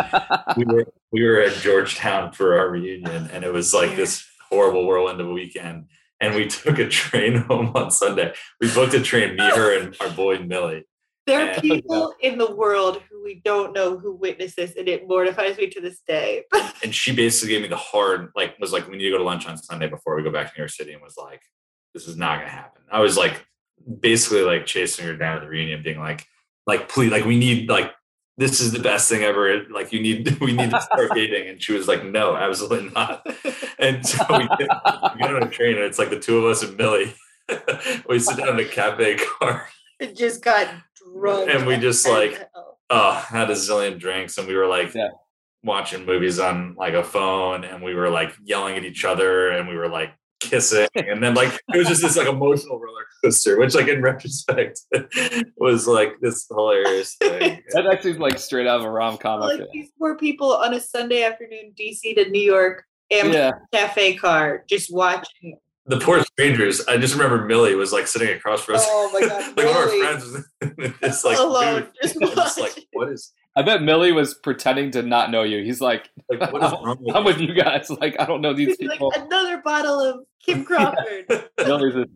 we were we were at Georgetown for our reunion and it was like this horrible whirlwind of a weekend. And we took a train home on Sunday. We booked a train, me, her, and our boy Millie. There are people in the world who we don't know who witnessed this, and it mortifies me to this day. and she basically gave me the hard like was like we need to go to lunch on Sunday before we go back to New York City and was like this is not gonna happen. I was like basically like chasing her down at the reunion being like like please like we need like this is the best thing ever. Like you need we need to start dating. And she was like no absolutely not. And so we get, we get on a train and it's like the two of us and Millie we sit down in a cafe car. It just got drunk. And we just, like, oh, uh, had a zillion drinks and we were like Yeah. watching movies on like a phone and we were like yelling at each other and we were like kissing and then like it was just this like emotional roller coaster which like in retrospect was like this hilarious thing That actually is like straight out of a rom com. like these poor people on a Sunday afternoon, DC to New York, Amtrak Yeah, cafe car, just watching. The poor strangers i just remember millie was like sitting across from us Oh my God, like one of our friends was this like Alone, booth, just and just like what is I bet Millie was pretending to not know you. He's like, like what is wrong with I'm you? with you guys. Like, I don't know these He's like people. another bottle of Kim Crawford. Millie's a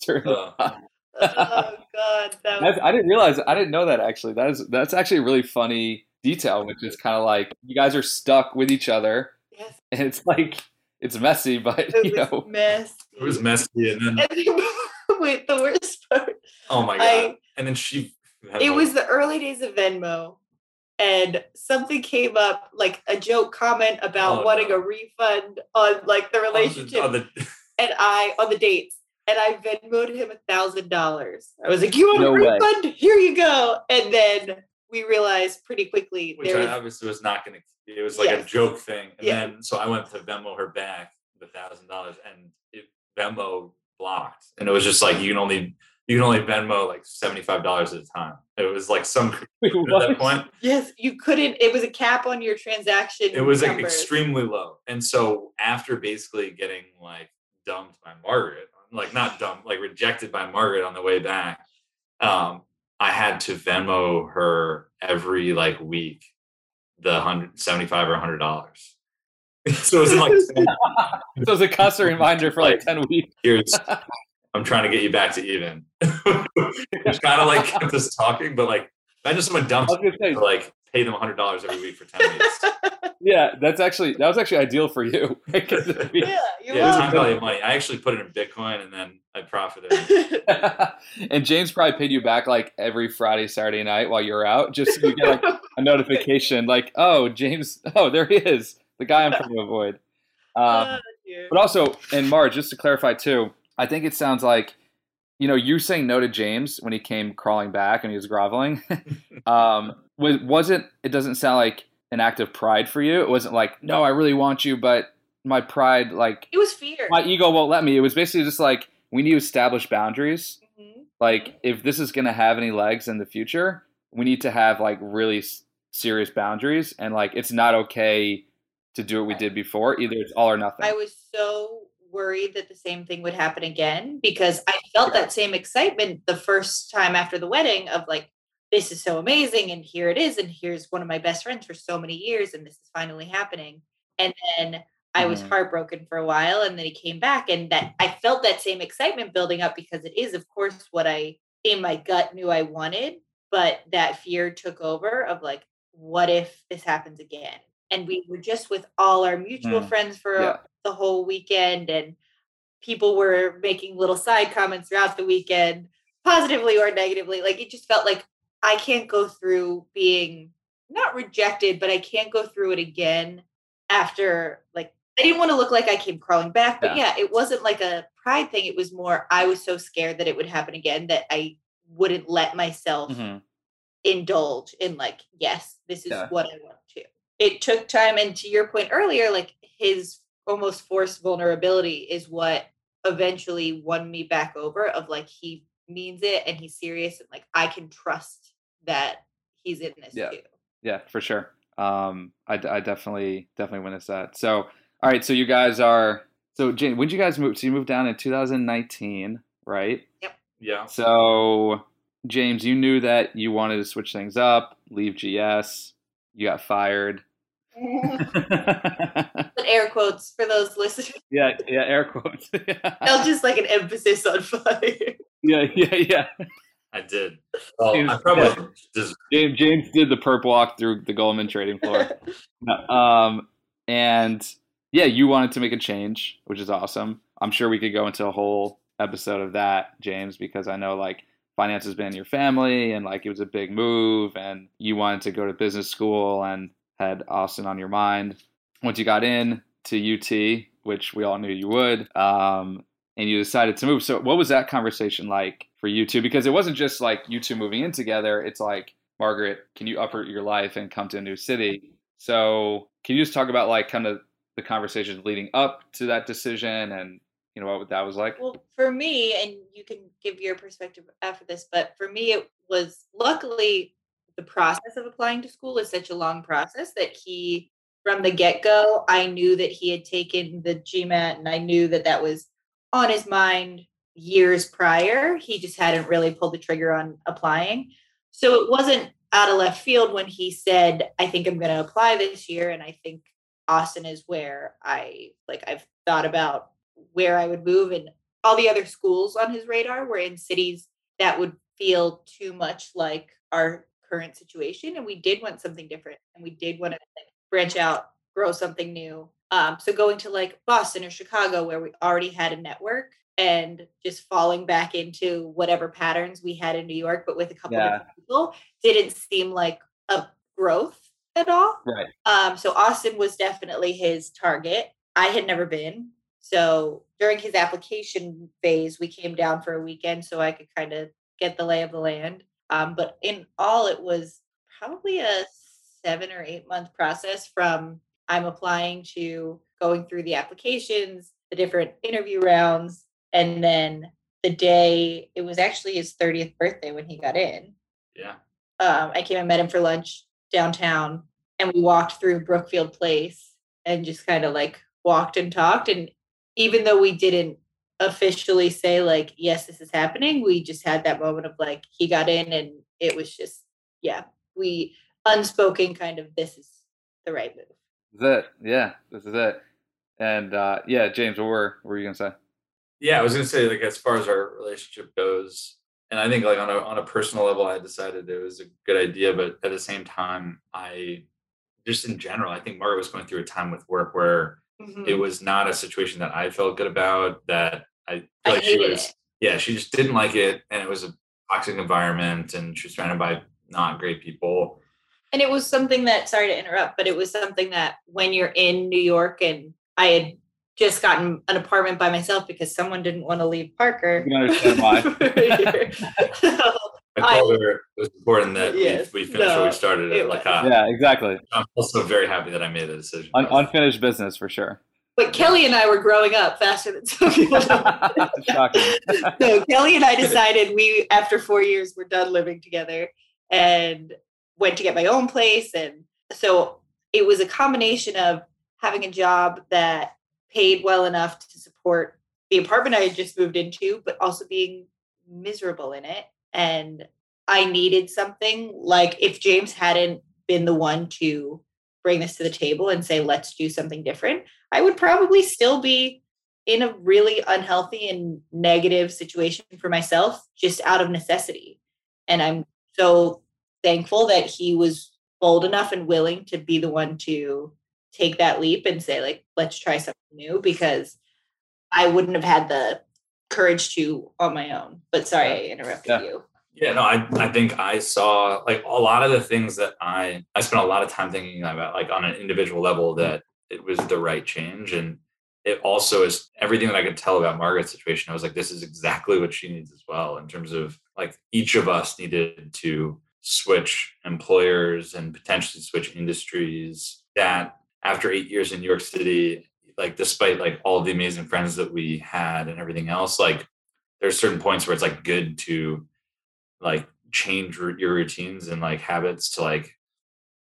turn. Uh, oh God, that was That's, I didn't realize. I didn't know that actually. That is that's actually a really funny detail, which is kind of like you guys are stuck with each other, yes, and it's like it's messy, but it you was know, messy. it was messy and then And then, wait, the worst part. oh my god I and then she it was the early days of Venmo, and something came up like a joke comment about Oh, wanting no. a refund on like the on the- relationship, on the- and I on the dates, and I Venmoed him a thousand dollars. I was like, "You want No a way. refund? Here you go." And then we realized pretty quickly which I was obviously was not going to. It was like a joke thing, and Yeah. then so I went to Venmo her back the thousand dollars, and it, Venmo blocked, and it was just like you can only you can only Venmo like seventy five dollars at a time. It was like some at that point. yes, you couldn't. It was a cap on your transaction. It was like extremely low, and so after basically getting like dumped by Margaret, like not dumped, like rejected by Margaret on the way back, um, I had to Venmo her every like week the hundred seventy five or hundred dollars. so it was like so it's a constant reminder for like ten weeks. here's I'm trying to get you back to even. Which kind of like kept us talking, but like imagine someone I dumps was gonna say, like pay them hundred dollars every week for ten weeks. Yeah, that's actually that was actually ideal for you. Because it'd be- yeah, you're yeah, time value of money. I actually put it in Bitcoin and then I profited. and James probably paid you back like every Friday, Saturday night while you're out, just so you get like a notification, like, "Oh, James, oh, there he is, the guy I'm trying to avoid." Um, Oh, but also, in Marge, just to clarify too, I think it sounds like, you know, you saying no to James when he came crawling back and he was groveling, um, was wasn't it doesn't sound like an act of pride for you. It wasn't like, no, I really want you, but my pride, like it was fear. my ego won't let me. It was basically just like we need to establish boundaries. Mhm. Like if this is going to have any legs in the future, we need to have like really s- serious boundaries and like it's not okay to do what we did before. Either it's all or nothing. I was so worried that the same thing would happen again because I felt that same excitement the first time after the wedding of like, this is so amazing, and here it is, and here's one of my best friends for so many years, and this is finally happening. And then I was Mhm. heartbroken for a while, and then he came back, and that I felt that same excitement building up because it is, of course, what I in my gut knew I wanted, but that fear took over of like, what if this happens again? And we were just with all our mutual Mm. friends for Yeah. the whole weekend, and people were making little side comments throughout the weekend, positively or negatively. Like it just felt like I can't go through being not rejected, but I can't go through it again after like I didn't want to look like I came crawling back, but yeah. it wasn't like a pride thing. It was more I was so scared that it would happen again that I wouldn't let myself Mhm. indulge in like, yes, this is Yeah. what I want to. It took time, and to your point earlier, like his almost forced vulnerability is what eventually won me back over. Of like he means it and he's serious, and like I can trust that he's in this Yeah. too. Yeah, for sure. Um, I, I definitely definitely witnessed that. So, all right, so you guys are so Jane. When did you guys move? So you moved down in 2019, right? Yep. Yeah. So James, you knew that you wanted to switch things up, leave GS. You got fired. But air quotes for those listeners. yeah, yeah, air quotes. That's just like an emphasis on fire. yeah, yeah, yeah. I did. Well, James- I probably just James James did the perp walk through the Goldman trading floor. Um, and yeah, you wanted to make a change, which is awesome. I'm sure we could go into a whole episode of that, James, because I know like finance has been in your family and like it was a big move and you wanted to go to business school and had Austin on your mind. Once you got in to UT, which we all knew you would, um, and you decided to move. So what was that conversation like for you two? Because it wasn't just like you two moving in together. It's like, Margaret, can you uproot your life and come to a new city? So can you just talk about like kind of the conversations leading up to that decision and you know what that was like? Well, for me, and you can give your perspective after this, but for me, it was luckily the process of applying to school is such a long process that he, from the get go, I knew that he had taken the GMAT and I knew that that was on his mind years prior. He just hadn't really pulled the trigger on applying. So it wasn't out of left field when he said, I think I'm going to apply this year. And I think Austin is where I like, I've thought about where I would move, and all the other schools on his radar were in cities that would feel too much like our current situation. And we did want something different, and we did want to branch out, grow something new. Um, so going to like Boston or Chicago, where we already had a network, and just falling back into whatever patterns we had in New York, but with a couple Yeah. different people, didn't seem like a growth at all. Right. Um, so Austin was definitely his target. I had never been. So during his application phase, we came down for a weekend so I could kind of get the lay of the land. Um, but in all, it was probably a seven or eight month process from I'm applying to going through the applications, the different interview rounds, and then the day it was actually his 30th birthday when he got in yeah. um, I came and met him for lunch downtown, and we walked through Brookfield Place and just kind of like walked and talked. And even though we didn't officially say like, yes, this is happening, we just had that moment of like, he got in, and it was just, yeah, we unspoken kind of this is the right move. This is it. Yeah, this is it. And uh, yeah, James, what were, what were you gonna say? Yeah, I was gonna say like as far as our relationship goes, and I think like on a on a personal level, I decided it was a good idea. But at the same time, I just in general, I think Margaret was going through a time with work where Mhm. it was not a situation that I felt good about. That I feel I she was, it. yeah, she just didn't like it, and it was a toxic environment, and she was surrounded by not great people. And it was something that, sorry to interrupt, but it was something that when you're in New York and I had just gotten an apartment by myself because someone didn't want to leave Parker. You understand why. So, I I- told her it was important that Yes, we, we finished what no, we started it at was. Lacat. yeah, exactly. I'm also very happy that I made the decision. Un- unfinished business for sure. but Kelly and I were growing up faster than some people. know. Shocking. so Kelly and I decided we, after four years, we're done living together and went to get my own place. And so it was a combination of having a job that paid well enough to support the apartment I had just moved into, but also being miserable in it. And I needed something like if James hadn't been the one to bring this to the table and say, let's do something different, I would probably still be in a really unhealthy and negative situation for myself just out of necessity. And I'm so thankful that he was bold enough and willing to be the one to take that leap and say, like, let's try something new because I wouldn't have had the courage to on my own. But sorry, I interrupted Yeah. you. Yeah, no, I, I think I saw like a lot of the things that I I spent a lot of time thinking about like on an individual level mm-hmm. that it was the right change. And it also is everything that I could tell about Margaret's situation. I was like, this is exactly what she needs as well, in terms of like each of us needed to switch employers and potentially switch industries. That after eight years in New York City, like despite like all the amazing friends that we had and everything else, like there's certain points where it's like good to like change your routines and like habits to like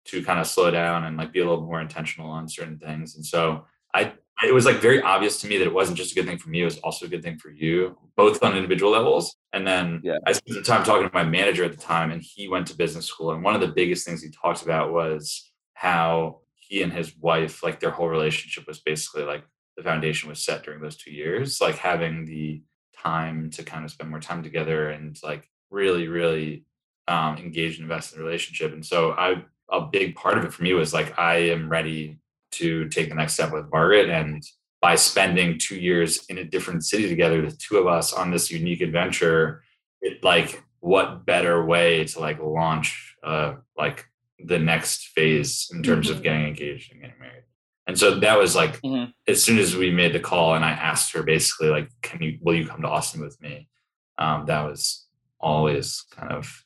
to kind of slow down and like be a little more intentional on certain things and so i it was like very obvious to me that it wasn't just a good thing for me it was also a good thing for you both on individual levels and then Yeah. i spent some time talking to my manager at the time and he went to business school and one of the biggest things he talked about was how he and his wife like their whole relationship was basically like the foundation was set during those two years like having the time to kind of spend more time together and like really really um, engage and invest in the relationship and so i a big part of it for me was like i am ready to take the next step with margaret and by spending two years in a different city together the two of us on this unique adventure it like what better way to like launch uh like the next phase in terms Mhm. of getting engaged and getting married and so that was like Mhm. as soon as we made the call and i asked her basically like can you will you come to austin with me um that was always kind of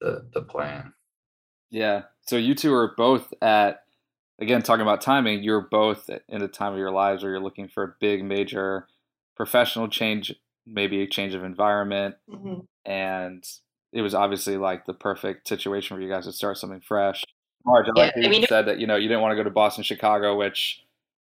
the the plan Yeah. So you two are both at again talking about timing. You're both in a time of your lives where you're looking for a big, major professional change, maybe a change of environment, Mhm. and it was obviously like the perfect situation for you guys to start something fresh. Marge, I Yeah, like I you mean, said that you know you didn't want to go to Boston, Chicago, which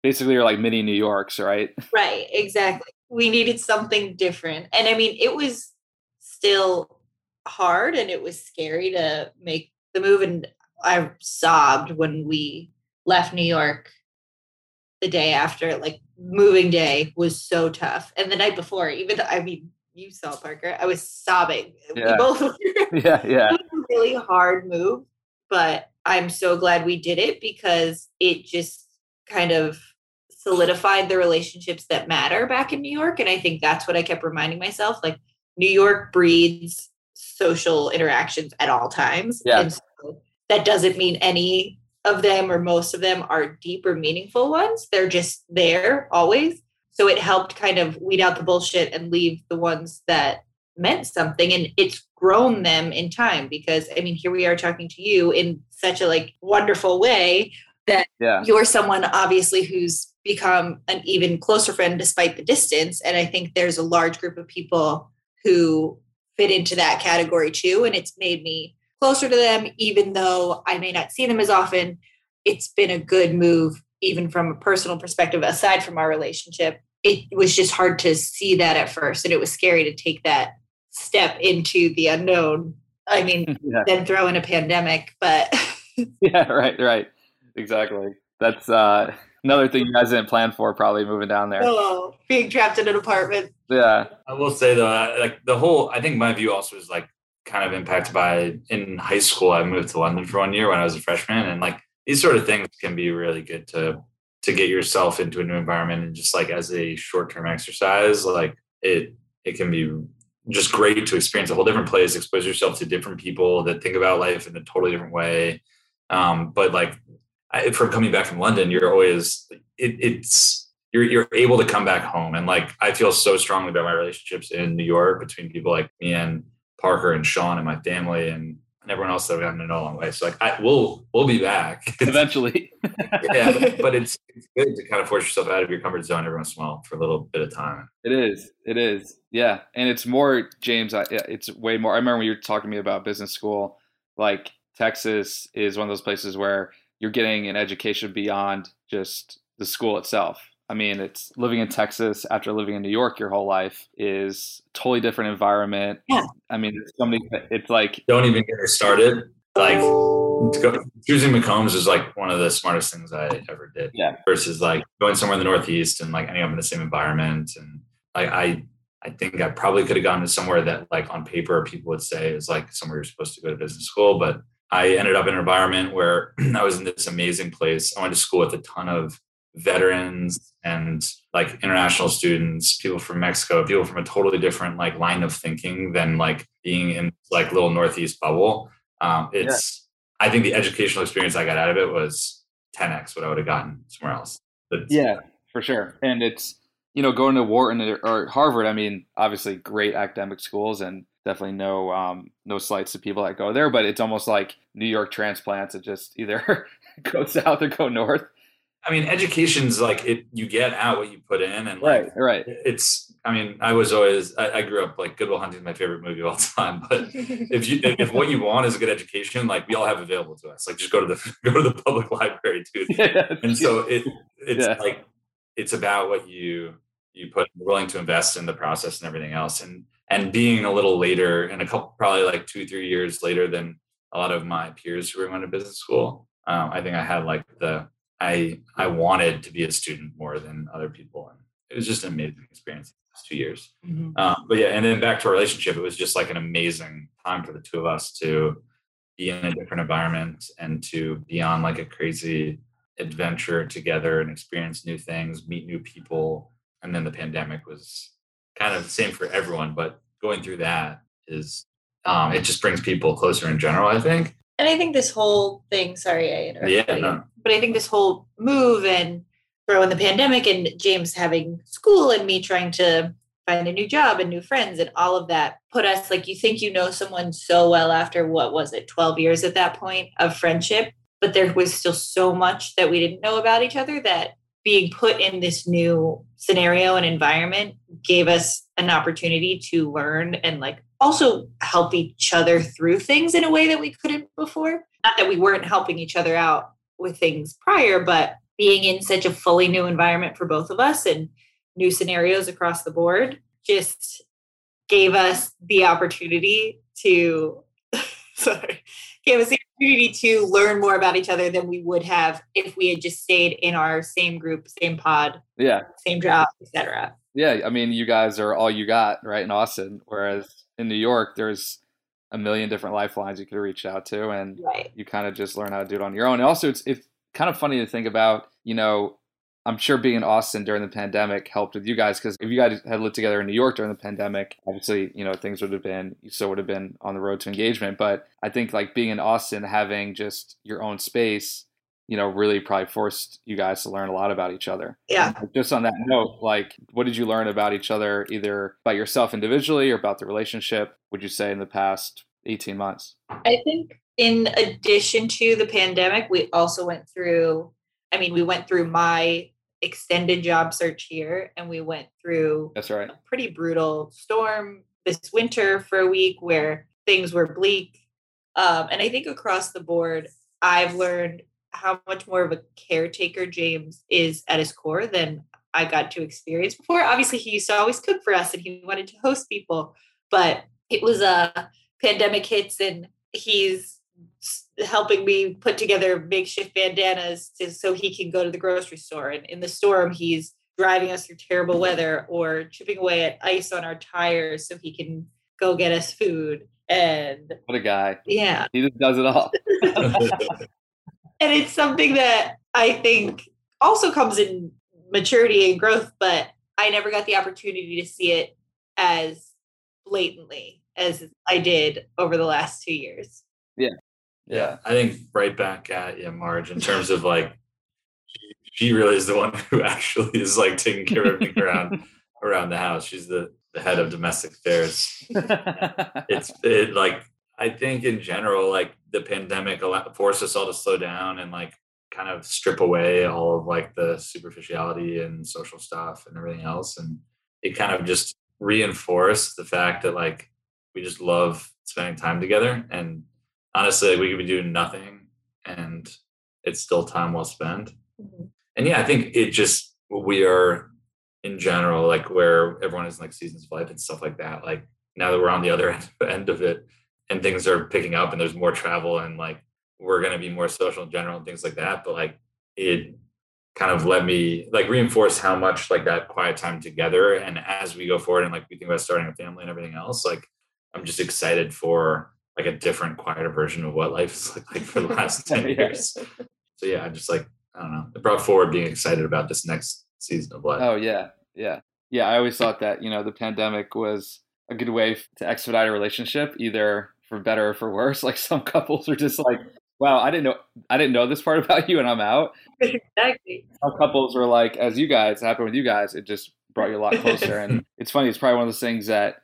basically are like mini New Yorks, right? Right, exactly. We needed something different. And I mean, it was still hard and it was scary to make the move. And I sobbed when we left New York the day after, like moving day was so tough. And the night before, even I mean, you saw Parker, I was sobbing. Yeah. We both were yeah, yeah, it was a really hard move, but I'm so glad we did it because it just kind of solidified the relationships that matter back in New York. And I think that's what I kept reminding myself. Like New York breeds social interactions at all times. Yeah. And so that doesn't mean any of them or most of them are deep or meaningful ones. They're just there always. So it helped kind of weed out the bullshit and leave the ones that meant something and it's grown them in time because i mean here we are talking to you in such a like wonderful way yeah. you're someone obviously who's become an even closer friend despite the distance and i think there's a large group of people who fit into that category too and it's made me closer to them even though i may not see them as often it's been a good move even from a personal perspective aside from our relationship it was just hard to see that at first and it was scary to take that step into the unknown i mean yeah. then throw in a pandemic but Yeah, right, right. Exactly. That's uh Another thing you guys didn't plan for, probably moving down there. Oh, being trapped in an apartment. Yeah. I will say though, like the whole, I think my view also is like kind of impacted by in high school. I moved to London for one year when I was a freshman, and like these sort of things can be really good to to get yourself into a new environment and just like as a short term exercise, like it it can be just great to experience a whole different place, expose yourself to different people that think about life in a totally different way. Um, but like I, from coming back from London, you're always it, it's you're you're able to come back home, and like I feel so strongly about my relationships in New York between people like me and Parker and Sean and my family and, everyone else that I've gotten to know along the way. So like I we'll we'll be back. Eventually. yeah, but, but it's it's good to kind of force yourself out of your comfort zone every once in a while for a little bit of time. It is. It is. Yeah, and it's more James. I, it's way more. I remember when you were talking to me about business school. Like Texas is one of those places where you're getting an education beyond just the school itself. I mean, it's living in Texas after living in New York your whole life is a totally different environment. Yeah. I mean, it's something. It's like Don't even get her started. Like choosing McCombs is like one of the smartest things I ever did. Yeah. Versus like going somewhere in the Northeast and like ending up in the same environment. And like I I think I probably could have gone to somewhere that like on paper people would say is like somewhere you're supposed to go to business school. But I ended up in an environment where I was in this amazing place. I went to school with a ton of veterans and like international students, people from Mexico, people from a totally different like line of thinking than like being in like little Northeast bubble. Um, it's I think the educational experience I got out of it was 10x what I would have gotten somewhere else. But Yeah, for sure. And it's you know going to Wharton or, or Harvard. I mean, obviously great academic schools, and definitely no um, no slights to people that go there. But it's almost like New York transplants. It just either go south or go north. I mean, education's like it. You get out what you put in, and like, Right. it's. I mean, I was always. I, I grew up like Good Will Hunting is my favorite movie of all time. But if you if what you want is a good education, like we all have available to us. Like just go to the go to the public library, dude. And so it it's Yeah. like it's about what you you put willing to invest in the process and everything else. And and being a little later, and a couple probably like two three years later than a lot of my peers who were going to business school. Um, I think I had like the I I wanted to be a student more than other people, and it was just an amazing experience. Those two years. Mhm. Um, but yeah, and then back to our relationship, it was just like an amazing time for the two of us to be in a different environment and to be on like a crazy adventure together and experience new things, meet new people. And then the pandemic was kind of the same for everyone, but going through that is um, it just brings people closer in general, I think. And I think this whole thing, sorry, I interrupted Yeah, you, no. but I think this whole move and throwing the pandemic and James having school and me trying to find a new job and new friends and all of that put us like you think you know someone so well after what was it 12 years at that point of friendship but there was still so much that we didn't know about each other that being put in this new scenario and environment gave us an opportunity to learn and like also help each other through things in a way that we couldn't before not that we weren't helping each other out with things prior but being in such a fully new environment for both of us and new scenarios across the board just gave us the opportunity to sorry gave us the opportunity to learn more about each other than we would have if we had just stayed in our same group same pod Yeah. same job etc Yeah. I mean, you guys are all you got, right, in Austin. Whereas in New York, there's a million different lifelines you could reach out to, and right you kind of just learn how to do it on your own. And also, it's it's kind of funny to think about. You know, I'm sure being in Austin during the pandemic helped with you guys because if you guys had lived together in New York during the pandemic, obviously, you know, things would have been you still would have been on the road to engagement. But I think like being in Austin, having just your own space, you know, really probably forced you guys to learn a lot about each other. yeah Just on that note, like, what did you learn about each other, either about yourself individually or about the relationship? Would you say in the past 18 months? I think in addition to the pandemic, we also went through, I mean, we went through my extended job search here and we went through That's right. a pretty brutal storm this winter for a week where things were bleak. Um, and I think across the board, I've learned how much more of a caretaker James is at his core than I got to experience before. Obviously, he used to always cook for us and he wanted to host people, but it was a pandemic hits and he's helping me put together makeshift bandanas to, so he can go to the grocery store. And in the storm, um, he's driving us through terrible weather or chipping away at ice on our tires so he can go get us food. And what a guy. Yeah. He just does it all. and it's something that I think also comes in maturity and growth, but I never got the opportunity to see it as blatantly as I did over the last two years. Yeah. Yeah. I think right back at you, Marge, in terms of like, she really is the one who actually is like taking care of everything around around the house. She's the, the head of domestic affairs. it's it like I think in general, like the pandemic forced us all to slow down and like kind of strip away all of like the superficiality and social stuff and everything else. And it kind of just reinforced the fact that like we just love spending time together. And honestly, we could be doing nothing and it's still time well spent. Mm-hmm. And yeah, I think it just we are in general, like where everyone is in like seasons of life and stuff like that. Like now that we're on the other end of it and things are picking up and there's more travel and like we're going to be more social in general and things like that but like it kind of let me like reinforce how much like that quiet time together and as we go forward and like we think about starting a family and everything else like i'm just excited for like a different quieter version of what life is like, like for the last 10 years. So yeah i just like i don't know it brought forward being excited about this next season of life. Oh yeah yeah yeah i always thought that you know the pandemic was a good way to expedite a relationship either for better or for worse like some couples are just like wow, I didn't know I didn't know this part about you, and I'm out. Exactly. Some couples are like, as you guys happened with you guys, it just brought you a lot closer. and it's funny. It's probably one of those things that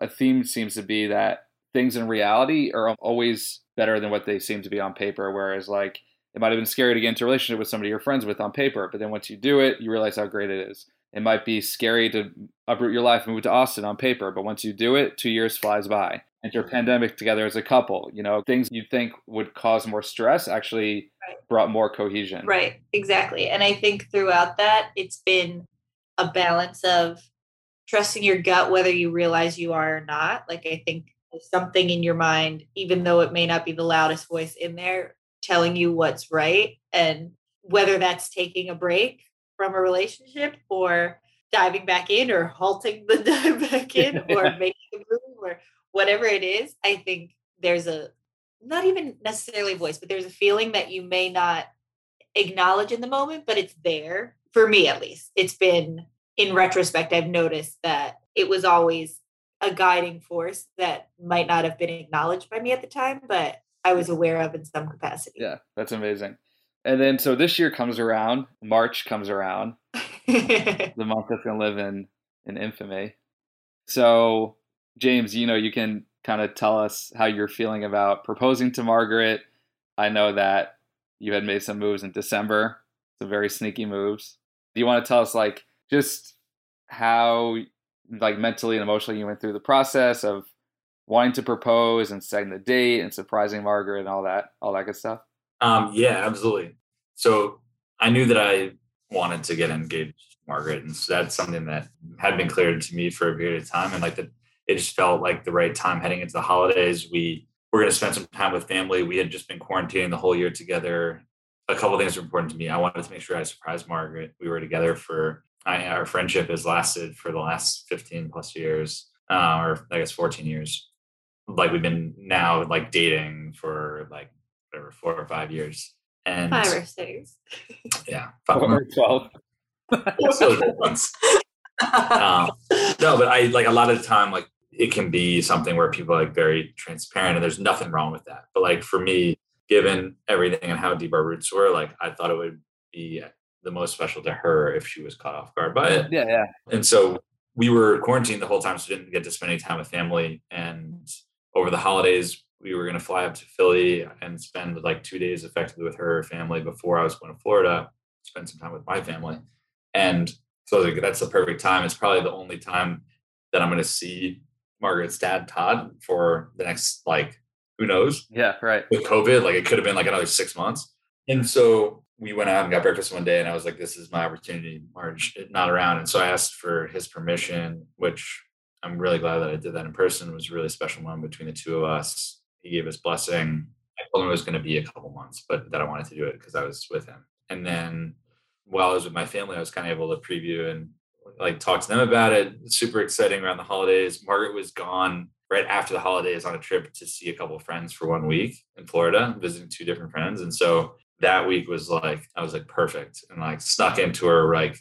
a theme seems to be that things in reality are always better than what they seem to be on paper. Whereas like it might have been scary to get into a relationship with somebody you're friends with on paper, but then once you do it, you realize how great it is. It might be scary to uproot your life and move to Austin on paper, but once you do it, two years flies by enter pandemic together as a couple. You know, things you think would cause more stress actually right. brought more cohesion. Right, exactly. And I think throughout that, it's been a balance of trusting your gut, whether you realize you are or not. Like, I think something in your mind, even though it may not be the loudest voice in there, telling you what's right. And whether that's taking a break from a relationship or diving back in or halting the dive back in or making a move or whatever it is, I think there's a not even necessarily voice, but there's a feeling that you may not acknowledge in the moment, but it's there for me at least. It's been in retrospect, I've noticed that it was always a guiding force that might not have been acknowledged by me at the time, but I was aware of in some capacity. Yeah, that's amazing. And then so this year comes around, March comes around, the month that's gonna live in in infamy. So James, you know, you can kind of tell us how you're feeling about proposing to Margaret. I know that you had made some moves in December, some very sneaky moves. Do you want to tell us, like, just how, like, mentally and emotionally you went through the process of wanting to propose and setting the date and surprising Margaret and all that, all that good stuff? Um, yeah, absolutely. So I knew that I wanted to get engaged Margaret, and so that's something that had been clear to me for a period of time, and like the it just felt like the right time heading into the holidays. We were going to spend some time with family. We had just been quarantining the whole year together. A couple things were important to me. I wanted to make sure I surprised Margaret. We were together for I, our friendship has lasted for the last 15 plus years, uh, or I guess 14 years. Like we've been now like dating for like whatever four or five years. And five or six. Yeah, five or twelve. um, no, but I like a lot of the time, like it can be something where people are like very transparent and there's nothing wrong with that. But like for me, given everything and how deep our roots were, like I thought it would be the most special to her if she was caught off guard by it. Yeah, yeah. And so we were quarantined the whole time, so we didn't get to spend any time with family. And over the holidays, we were going to fly up to Philly and spend like two days effectively with her family before I was going to Florida, spend some time with my family. And so like, that's the perfect time. It's probably the only time that I'm going to see Margaret's dad, Todd, for the next like who knows? Yeah, right. With COVID, like it could have been like another six months. And so we went out and got breakfast one day, and I was like, "This is my opportunity." Marge not around, and so I asked for his permission, which I'm really glad that I did that in person. It was a really special moment between the two of us. He gave his blessing. I told him it was going to be a couple months, but that I wanted to do it because I was with him. And then while I was with my family, I was kind of able to preview and like talk to them about it. Super exciting around the holidays. Margaret was gone right after the holidays on a trip to see a couple of friends for one week in Florida, visiting two different friends. And so that week was like, I was like perfect and like snuck into her like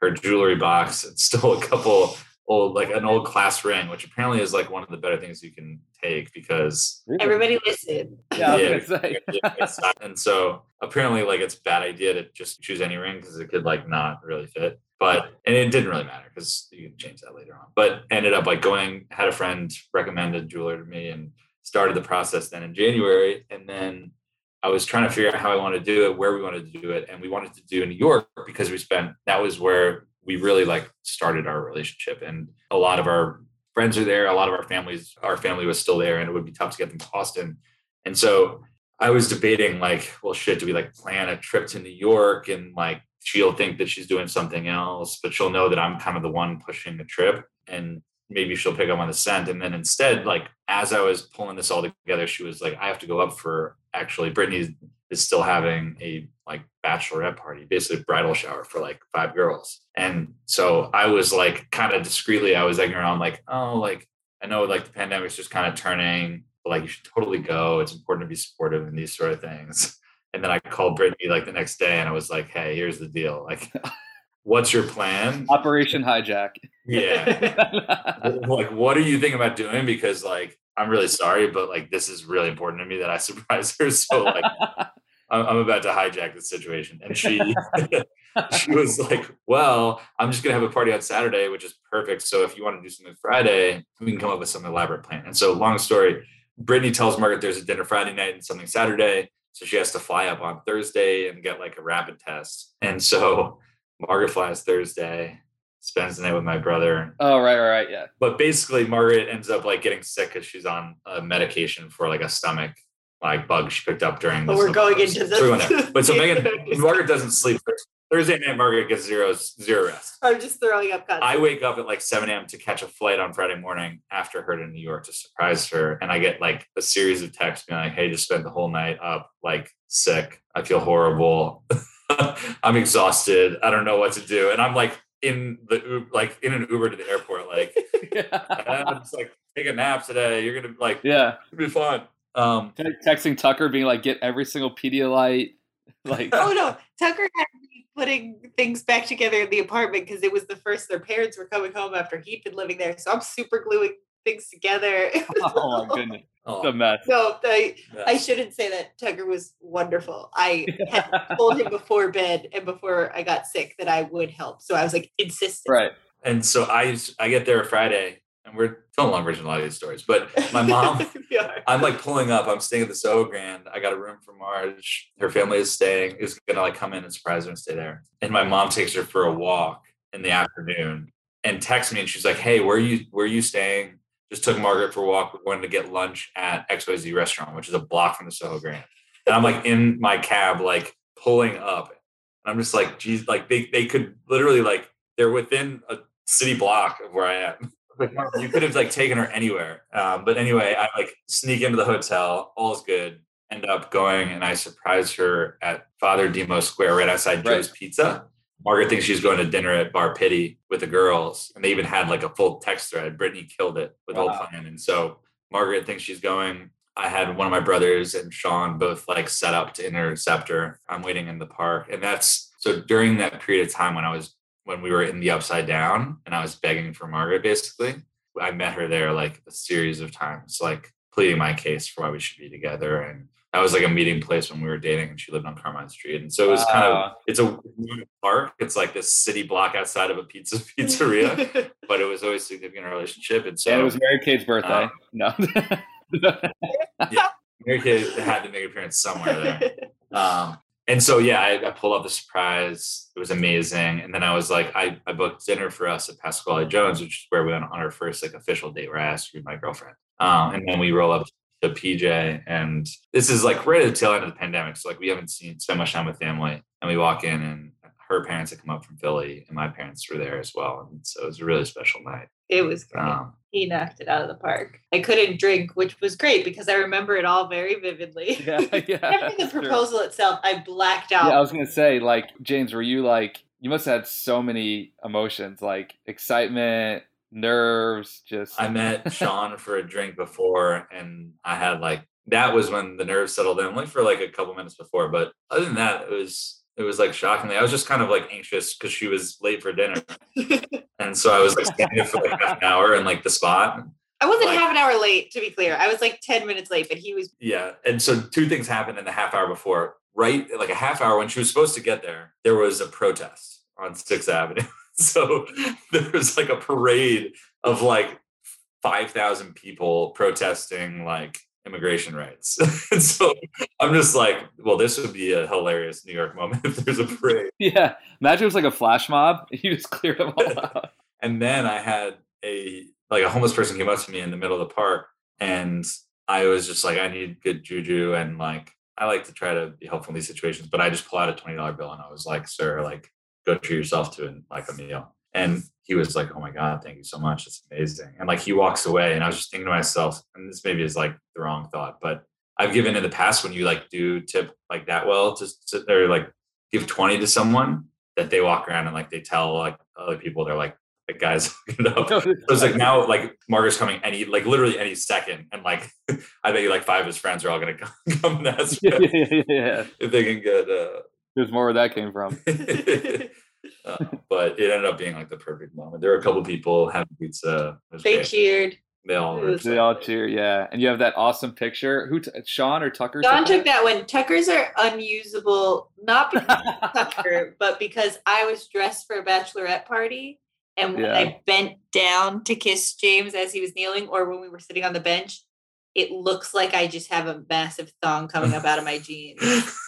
her jewelry box and stole a couple old like an old class ring, which apparently is like one of the better things you can take because everybody listen. Yeah, yeah and so apparently like it's a bad idea to just choose any ring because it could like not really fit. But and it didn't really matter because you can change that later on. But ended up like going, had a friend recommend a jeweler to me and started the process then in January. And then I was trying to figure out how I wanted to do it, where we wanted to do it, and we wanted to do in New York because we spent that was where we really like started our relationship, and a lot of our friends are there, a lot of our families, our family was still there, and it would be tough to get them to Boston, and so I was debating like, well, shit, do we like plan a trip to New York and like she'll think that she's doing something else, but she'll know that I'm kind of the one pushing the trip, and maybe she'll pick up on the scent. And then instead, like as I was pulling this all together, she was like, I have to go up for actually Brittany is still having a like bachelorette party, basically bridal shower for like five girls. And so I was like kind of discreetly, I was egging around like, oh, like I know like the pandemic's just kind of turning, like you should totally go. It's important to be supportive in these sort of things. And then I called Brittany like the next day and I was like, hey, here's the deal. Like what's your plan? Operation hijack. Yeah. like, what are you thinking about doing? Because like, I'm really sorry, but like, this is really important to me that I surprise her. So like, I'm about to hijack the situation. And she, she was like, well, I'm just going to have a party on Saturday, which is perfect. So if you want to do something Friday, we can come up with some elaborate plan. And so long story, Brittany tells Margaret there's a dinner Friday night and something Saturday. So she has to fly up on Thursday and get like a rapid test. And so Margaret flies Thursday, spends the night with my brother. Oh, right, right, right, yeah. But basically, Margaret ends up like getting sick because she's on a medication for like a stomach like bug she picked up during. But we're going into this. So but so Megan, Margaret doesn't sleep. Thursday night, Margaret gets zero zero rest. I'm just throwing up. Constantly. I wake up at like 7 a.m. to catch a flight on Friday morning after her to New York to surprise her, and I get like a series of texts being like, "Hey, just spent the whole night up, like sick. I feel horrible." I'm exhausted. I don't know what to do. And I'm like in the like in an Uber to the airport, like yeah. I'm just like take a nap today. You're gonna like yeah, it'll be fun. Um, texting Tucker, being like, get every single Pedialyte. Like, oh no, Tucker had me putting things back together in the apartment because it was the first their parents were coming home after he'd been living there. So I'm super gluing things together. oh my goodness. Oh. The mess. So I, I shouldn't say that Tucker was wonderful. I had told him before bed and before I got sick that I would help. So I was like insistent. Right. And so I I get there Friday and we're telling long version a lot of these stories. But my mom, I'm like pulling up. I'm staying at the Soho Grand. I got a room for Marge. Her family is staying. Is gonna like come in and surprise her and stay there. And my mom takes her for a walk in the afternoon and texts me and she's like, "Hey, where are you where are you staying? just took Margaret for a walk. We're going to get lunch at XYZ restaurant, which is a block from the Soho Grand. And I'm like in my cab, like pulling up. And I'm just like, geez, like they, they could literally like, they're within a city block of where I am. Like you could have like taken her anywhere. Um, but anyway, I like sneak into the hotel. All's good. End up going and I surprise her at Father Demo Square right outside right. Joe's Pizza. Margaret thinks she's going to dinner at Bar Pitti with the girls, and they even had like a full text thread. Brittany killed it with wow. whole plan, and so Margaret thinks she's going. I had one of my brothers and Sean both like set up to intercept her. I'm waiting in the park, and that's so during that period of time when I was when we were in the upside down, and I was begging for Margaret. Basically, I met her there like a series of times, like pleading my case for why we should be together, and that was like a meeting place when we were dating and she lived on Carmine Street. And so it was kind of it's a park. It's like this city block outside of a pizza pizzeria, but it was always significant in our relationship. And so and it was Mary Kate's birthday. Um, no. yeah. Mary Kate had to make an appearance somewhere there. Um, and so yeah, I, I, pulled up the surprise. It was amazing. And then I was like, I, I booked dinner for us at Pasquale Jones, which is where we went on our first like official date where I asked be my girlfriend. Um, and then we roll up to PJ. And this is like right at the tail end of the pandemic. So like we haven't seen spent much time with family. And we walk in and her parents had come up from Philly and my parents were there as well. And so it was a really special night. It was great. Um, he knocked it out of the park. I couldn't drink, which was great because I remember it all very vividly. Yeah, yeah. After the that's true. proposal itself, I blacked out. Yeah, I was gonna say, like, James, were you like you must have had so many emotions, like excitement, nerves, just I met Sean for a drink before, and I had like that was when the nerves settled in, only for like a couple minutes before. But other than that, it was it was like shockingly. I was just kind of like anxious because she was late for dinner, and so I was like standing for like half an hour in like the spot. I wasn't Like- half an hour late, to be clear. I was like 10 minutes late, but he was Yeah, and so two things happened in the half hour before. Right, like a half hour when she was supposed to get there, there was a protest on Sixth Avenue. So there was like a parade of like five thousand people protesting like immigration rights. and so I'm just like, well, this would be a hilarious New York moment if there's a parade. yeah. Imagine it was like a flash mob. You just cleared them all out. And then I had a like a homeless person came up to me in the middle of the park, and I was just like, I need good juju, and like I like to try to be helpful in these situations, but I just pull out a twenty dollar bill and I was like, sir, like go treat yourself to an, like a meal. And he was like, oh my god, thank you so much, it's amazing. And like he walks away, and I was just thinking to myself, and this maybe is like the wrong thought, but I've given in the past when you like do tip like that well, to sit there like give twenty to someone that they walk around and like they tell like other people they're like the guys know so it's like now like Margaret's coming any like literally any second and like I bet you like five of his friends are all gonna come, come and ask yeah, yeah, yeah, yeah. if they can get uh There's more where that came from. Uh, but it ended up being like the perfect moment. There were a couple people having pizza. They great. cheered. They all It were They all cheer, yeah. And you have that awesome picture. Who, t- Sean or Tucker? Don took that one. Tucker's are unusable, not because that? Tucker, but because I was dressed for a bachelorette party. And when Yeah. I bent down to kiss James as he was kneeling, or when we were sitting on the bench, it looks like I just have a massive thong coming up out of my jeans.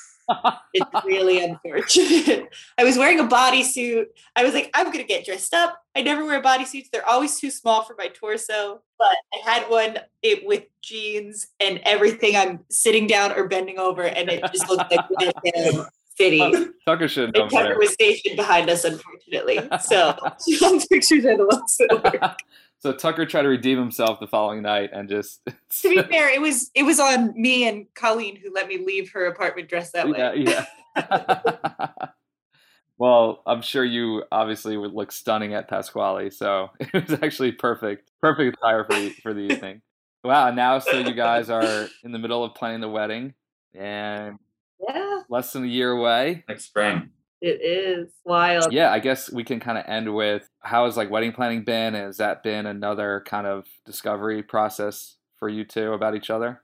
It's really unfortunate. I was wearing a bodysuit. I was like, I'm gonna get dressed up. I never wear bodysuits. They're always too small for my torso. But I had one it with jeans and everything. I'm sitting down or bending over, and it just looked like City. Tucker should Tucker was stationed behind us, unfortunately. So Sean's pictures are the ones that work. So Tucker tried to redeem himself the following night and just To be fair, it was it was on me and Colleen who let me leave her apartment dressed that way. yeah, yeah. well, I'm sure you obviously would look stunning at Pasquale, so it was actually perfect, perfect attire for the, for the evening. Wow! Now, so you guys are in the middle of planning the wedding, and Yeah, less than a year away. next spring. It is wild. Yeah, I guess we can kind of end with how has like wedding planning been? Has that been another kind of discovery process for you two about each other?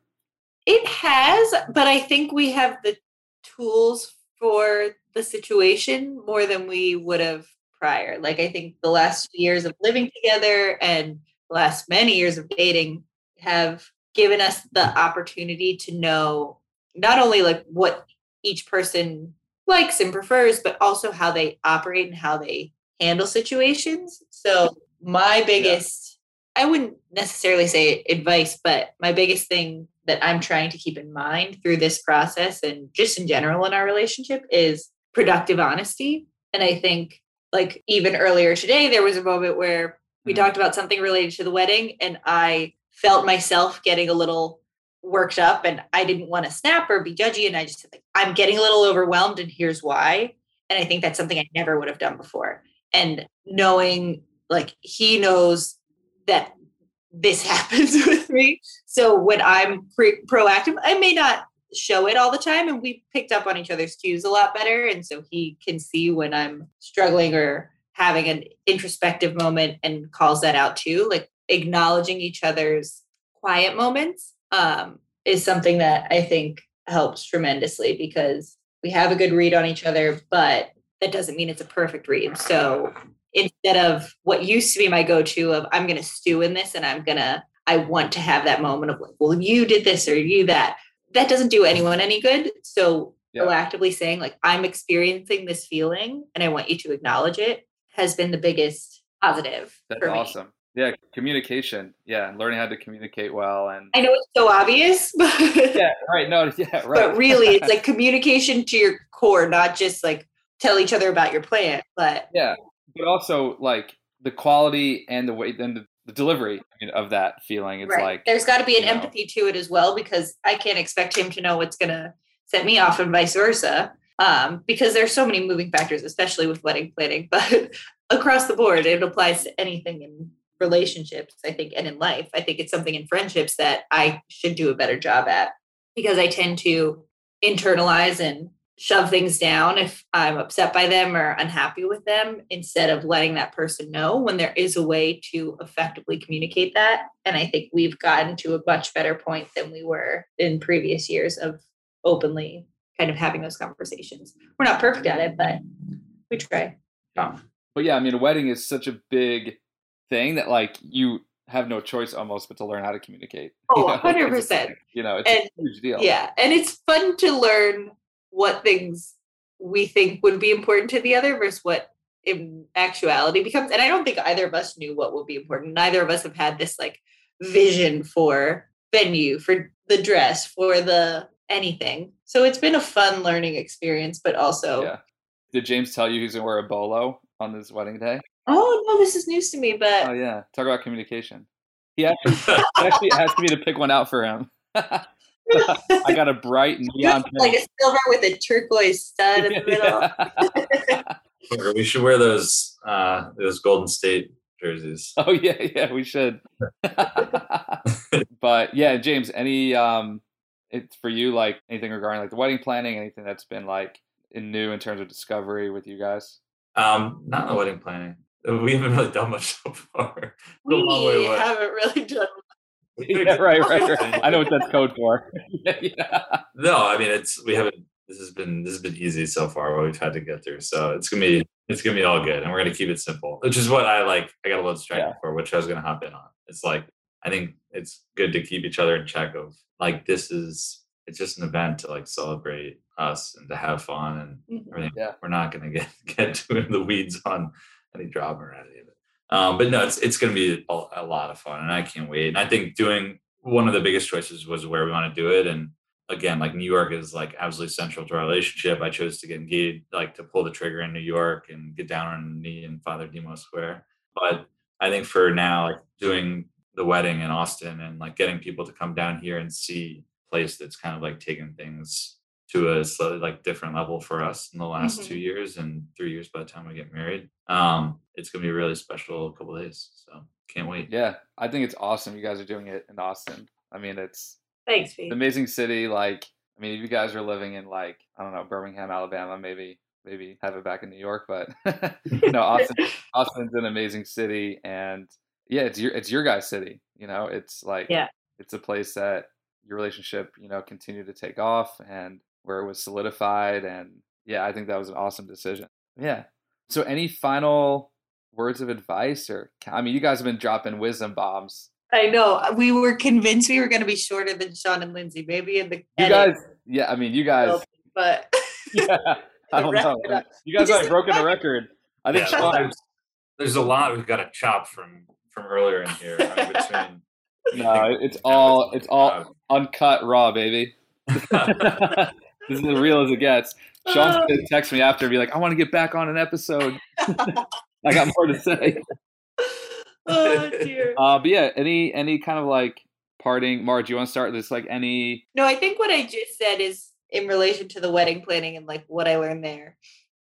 It has, but I think we have the tools for the situation more than we would have prior. Like I think the last few years of living together and the last many years of dating have given us the opportunity to know not only like what each person likes and prefers, but also how they operate and how they handle situations. So my biggest I wouldn't necessarily say advice, but my biggest thing that I'm trying to keep in mind through this process and just in general in our relationship is productive honesty. And I think, like, even earlier today, there was a moment where we Mhm. talked about something related to the wedding, and I felt myself getting a little worked up, and I didn't want to snap or be judgy. And I just said, like, I'm getting a little overwhelmed, and here's why. And I think that's something I never would have done before. And knowing, like, he knows that this happens with me. So when I'm pre- proactive, I may not show it all the time. And we picked up on each other's cues a lot better. And so he can see when I'm struggling or having an introspective moment and calls that out too. Like acknowledging each other's quiet moments um, is something that I think helps tremendously because we have a good read on each other, but that doesn't mean it's a perfect read. So instead of what used to be my go-to of I'm going to stew in this and I'm going to I want to have that moment of like, well, you did this or you that. That doesn't do anyone any good. So Yeah. proactively saying like I'm experiencing this feeling and I want you to acknowledge it has been the biggest positive That's awesome. Yeah, communication. Yeah, learning how to communicate well and I know it's so obvious, but yeah, right. No, yeah, right. but really it's like communication to your core, not just like tell each other about your plan, but yeah, but also like the quality and the way then the, delivery of that feeling. It's right. like there's got to be an you know. empathy to it as well because I can't expect him to know what's gonna set me off and vice versa. Um, because there's so many moving factors, especially with wedding planning. But across the board, it applies to anything in relationships, I think, and in life. I think it's something in friendships that I should do a better job at because I tend to internalize and shove things down if I'm upset by them or unhappy with them instead of letting that person know when there is a way to effectively communicate that. And I think we've gotten to a much better point than we were in previous years of openly kind of having those conversations. We're not perfect at it, but we try. Yeah. But yeah, I mean, a wedding is such a big thing that like you have no choice almost but to learn how to communicate. Oh, You know, 'cause it's 100%. like, You know, it's And- a huge deal. Yeah. And it's fun to learn what things we think would be important to the other versus what in actuality becomes. And I don't think either of us knew what would be important. Neither of us have had this like vision for venue, for the dress, for the anything. So it's been a fun learning experience, but also, Yeah. Did James tell you he's gonna wear a bolo on his wedding day? Oh no, this is news to me, but Oh yeah. Talk about communication. He actually, he actually asked me to pick one out for him. I got a bright neon like a silver with a turquoise stud in the middle. Or we should wear those uh, those Golden State jerseys. Oh yeah, yeah, we should. but yeah, James, any um it's for you like anything regarding like the wedding planning, anything that's been like in new in terms of discovery with you guys? Um, not the wedding planning. We haven't really done much so far. we long way haven't really done yeah, right, right, right. I know what that's code for. yeah. No, I mean it's we haven't. This has been this has been easy so far. What we've had to get through, so it's gonna be it's gonna be all good, and we're gonna keep it simple, which is what I like. I got a little distracted Yeah. for, which I was gonna hop in on. It's like I think it's good to keep each other in check of like this is it's just an event to like celebrate us and to have fun and Mhm. everything. Yeah. We're not gonna get get too in the weeds on any drama or any of it. Um, but no, it's it's going to be a, a lot of fun, and I can't wait. And I think doing one of the biggest choices was where we want to do it. And again, like New York is like absolutely central to our relationship. I chose to get engaged, like to pull the trigger in New York and get down on knee in Father Demo Square. But I think for now, like doing the wedding in Austin and like getting people to come down here and see place that's kind of like taking things to a slightly like different level for us in the last Mhm. two years and three years by the time we get married. Um, it's gonna be a really special couple days. So can't wait. Yeah, I think it's awesome you guys are doing it in Austin. I mean, it's Thanks, an Pete. amazing city. Like, I mean, if you guys are living in like, I don't know, Birmingham, Alabama, maybe maybe have it back in New York, but no, Austin Austin's an amazing city and yeah, it's your it's your guys' city. You know, it's like Yeah. it's a place that your relationship, you know, continue to take off and where it was solidified and yeah, I think that was an awesome decision. Yeah. So any final words of advice or I mean, you guys have been dropping wisdom bombs. I know. Uh, we were convinced we were going to be shorter than Sean and Lindsay, maybe in the You edit, guys yeah, I mean, you guys but yeah, I don't know. up. You guys just haven't broken a record. I think Yeah, Sean, there's, there's a lot we've got to chop from from earlier in here. I mean, between no, it's all it's all uncut raw, baby. This is as real as it gets. Sean's Oh. gonna text me after and be like, I want to get back on an episode. I got more to say. oh dear. Uh, but yeah, any any kind of like parting Marge, you want to start this like any No, I think what I just said is in relation to the wedding planning and like what I learned there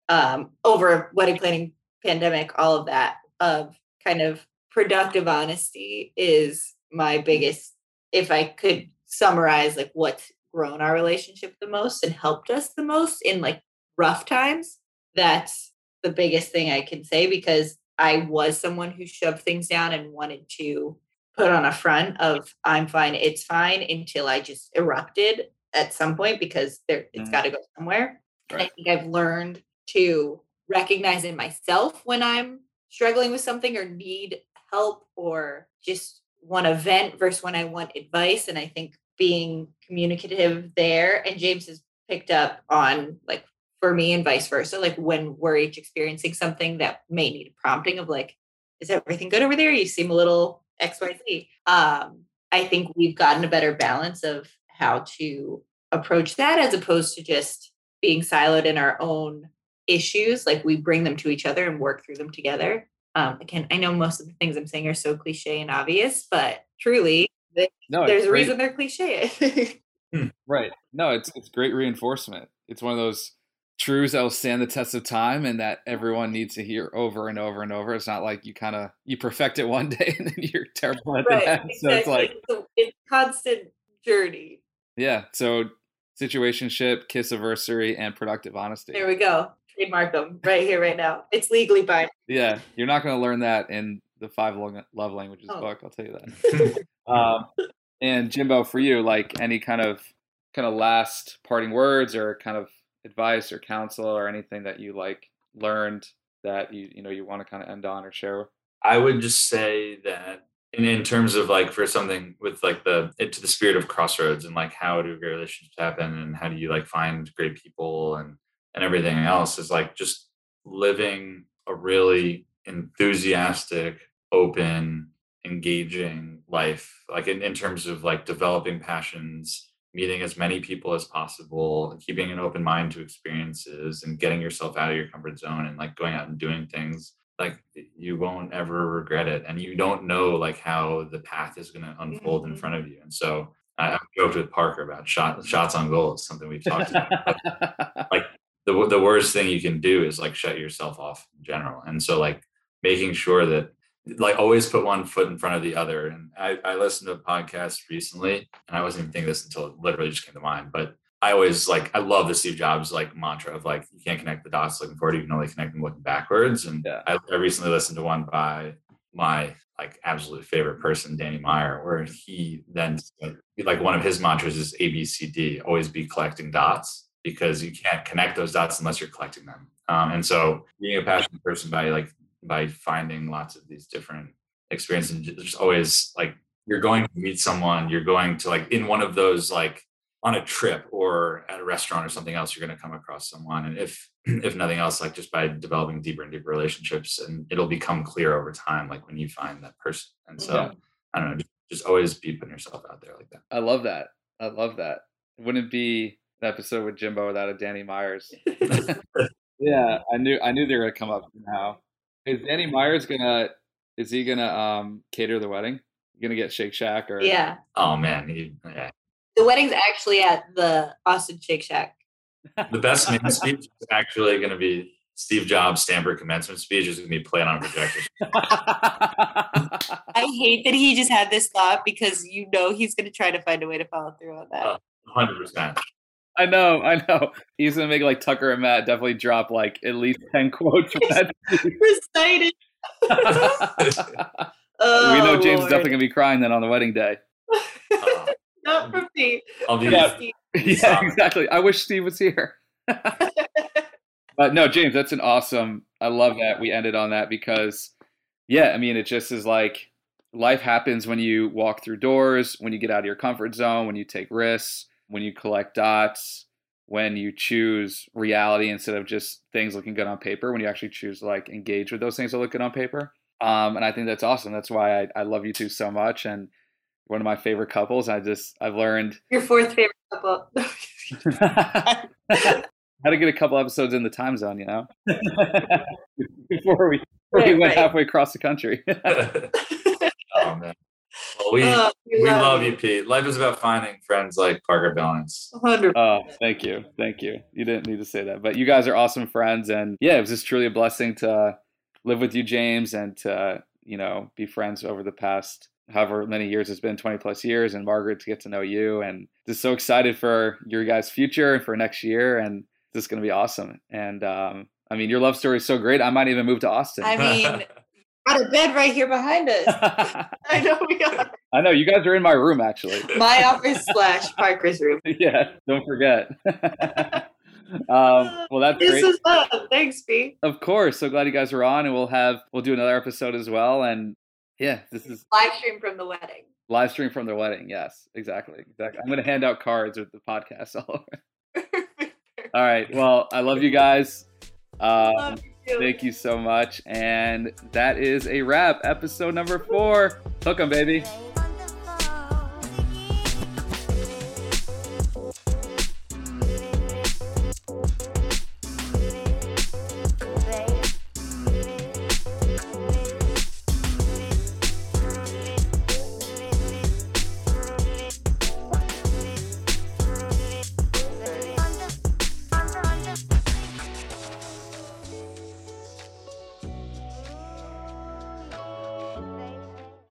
um, over wedding planning, pandemic, all of that of kind of productive honesty is my biggest. If I could summarize like what's grown our relationship the most and helped us the most in like rough times, that's the biggest thing I can say because I was someone who shoved things down and wanted to put on a front of I'm fine, it's fine until I just erupted at some point because there it's Mhm. got to go somewhere. And I think I've learned to recognize in myself when I'm struggling with something or need help or just want to vent versus when I want advice. And I think being communicative there and James has picked up on like for me and vice versa, like when we're each experiencing something that may need a prompting of like, is everything good over there? You seem a little XYZ. Um, I think we've gotten a better balance of how to approach that as opposed to just being siloed in our own issues. Like we bring them to each other and work through them together. Um, again, I know most of the things I'm saying are so cliche and obvious, but truly, no, there's a great. reason they're cliche. Right. No, it's it's great reinforcement. It's one of those truths that will stand the test of time and that everyone needs to hear over and over and over. It's not like you kind of you perfect it one day and then you're terrible at right, the end. So it's like So it's constant journey. yeah. So situationship, kiss anniversary, and productive honesty. There we go. Trademark them right here, right now. It's legally binding. Yeah, you're not going to learn that in the five Lo- love languages Oh. book. I'll tell you that. um, and Jimbo, for you, like any kind of kind of last parting words or kind of advice or counsel or anything that you like learned that you you know you want to kind of end on or share. I would just say that in, in terms of like for something with like the into the spirit of crossroads and like how do great relationships happen and how do you like find great people and and everything else is like just living a really enthusiastic, open, engaging life, like in, in terms of like developing passions, meeting as many people as possible, keeping an open mind to experiences and getting yourself out of your comfort zone and like going out and doing things like you won't ever regret it and you don't know like how the path is going to unfold in Mhm. front of you and so I, I've joked with Parker about shot shots on goal. It's something we've talked about. like the the worst thing you can do is like shut yourself off in general. And so like making sure that like always put one foot in front of the other. And I, I listened to a podcast recently, and I wasn't even thinking this until it literally just came to mind. But I always like I love the Steve Jobs like mantra of like you can't connect the dots looking forward, you can only connect them looking backwards. And Yeah. I, I recently listened to one by my like absolute favorite person, Danny Meyer, where he then like one of his mantras is ABCD, always be collecting dots because you can't connect those dots unless you're collecting them. Um, and so being a passionate person by like by finding lots of these different experiences, and just always like you're going to meet someone, you're going to like in one of those like on a trip or at a restaurant or something else, you're going to come across someone. And if if nothing else, like just by developing deeper and deeper relationships, and it'll become clear over time, like when you find that person. And so Yeah. I don't know, just, just always be putting yourself out there like that. I love that. I love that. Wouldn't it be an episode with Jimbo without a Danny Myers. yeah, I knew I knew they were gonna come up now. Is Danny Myers gonna is he gonna um cater the wedding? You gonna get Shake Shack or Yeah. Oh man, he, yeah. The wedding's actually at the Austin Shake Shack. the best main speech is actually going to be Steve Jobs' Stanford commencement speech. Is going to be played on a projector. I hate that he just had this thought because you know he's going to try to find a way to follow through on that. Oh. Hundred percent. I know, I know. He's gonna make like Tucker and Matt definitely drop like at least ten quotes from that. Recited. we Oh, know James is definitely gonna be crying then on the wedding day. Not from me. I'll be Yeah. Steve. yeah, exactly. I wish Steve was here. but no, James, that's an awesome. I love that we ended on that because, yeah, I mean, it just is like life happens when you walk through doors, when you get out of your comfort zone, when you take risks, when you collect dots, when you choose reality instead of just things looking good on paper, when you actually choose to like engage with those things that look good on paper. Um, and I think that's awesome. That's why I, I love you two so much. And one of my favorite couples. I just, I've learned Your fourth favorite couple. how to get a couple episodes in the time zone, you know, before we, before we went right. halfway across the country. oh man. Well, we Oh, we love you, Pete. Life is about finding friends like Parker Balance. 100 oh, thank you, thank you. You didn't need to say that, but you guys are awesome friends, and yeah, it was just truly a blessing to live with you, James, and to you know be friends over the past however many years it's been 20 plus years and margaret to get to know you. And just so excited for your guys future and for next year. And this is going to be awesome. And um, i mean your love story is so great. I might even move to austin. I mean, got a bed right here behind us. I know we are. I know you guys are in my room actually. My office slash Parker's room. yeah, don't forget. um, well, that's This great. is love. Thanks, B. Of course, so glad you guys are on, and we'll have we'll do another episode as well. And yeah, this is Live stream from the wedding. live stream from their wedding. Yes, exactly, exactly. I'm going to hand out cards with the podcast all over. All right. Well, I love you guys. Um, Love you Thank you so much. And that is a wrap. Episode number four. Hook 'em, baby.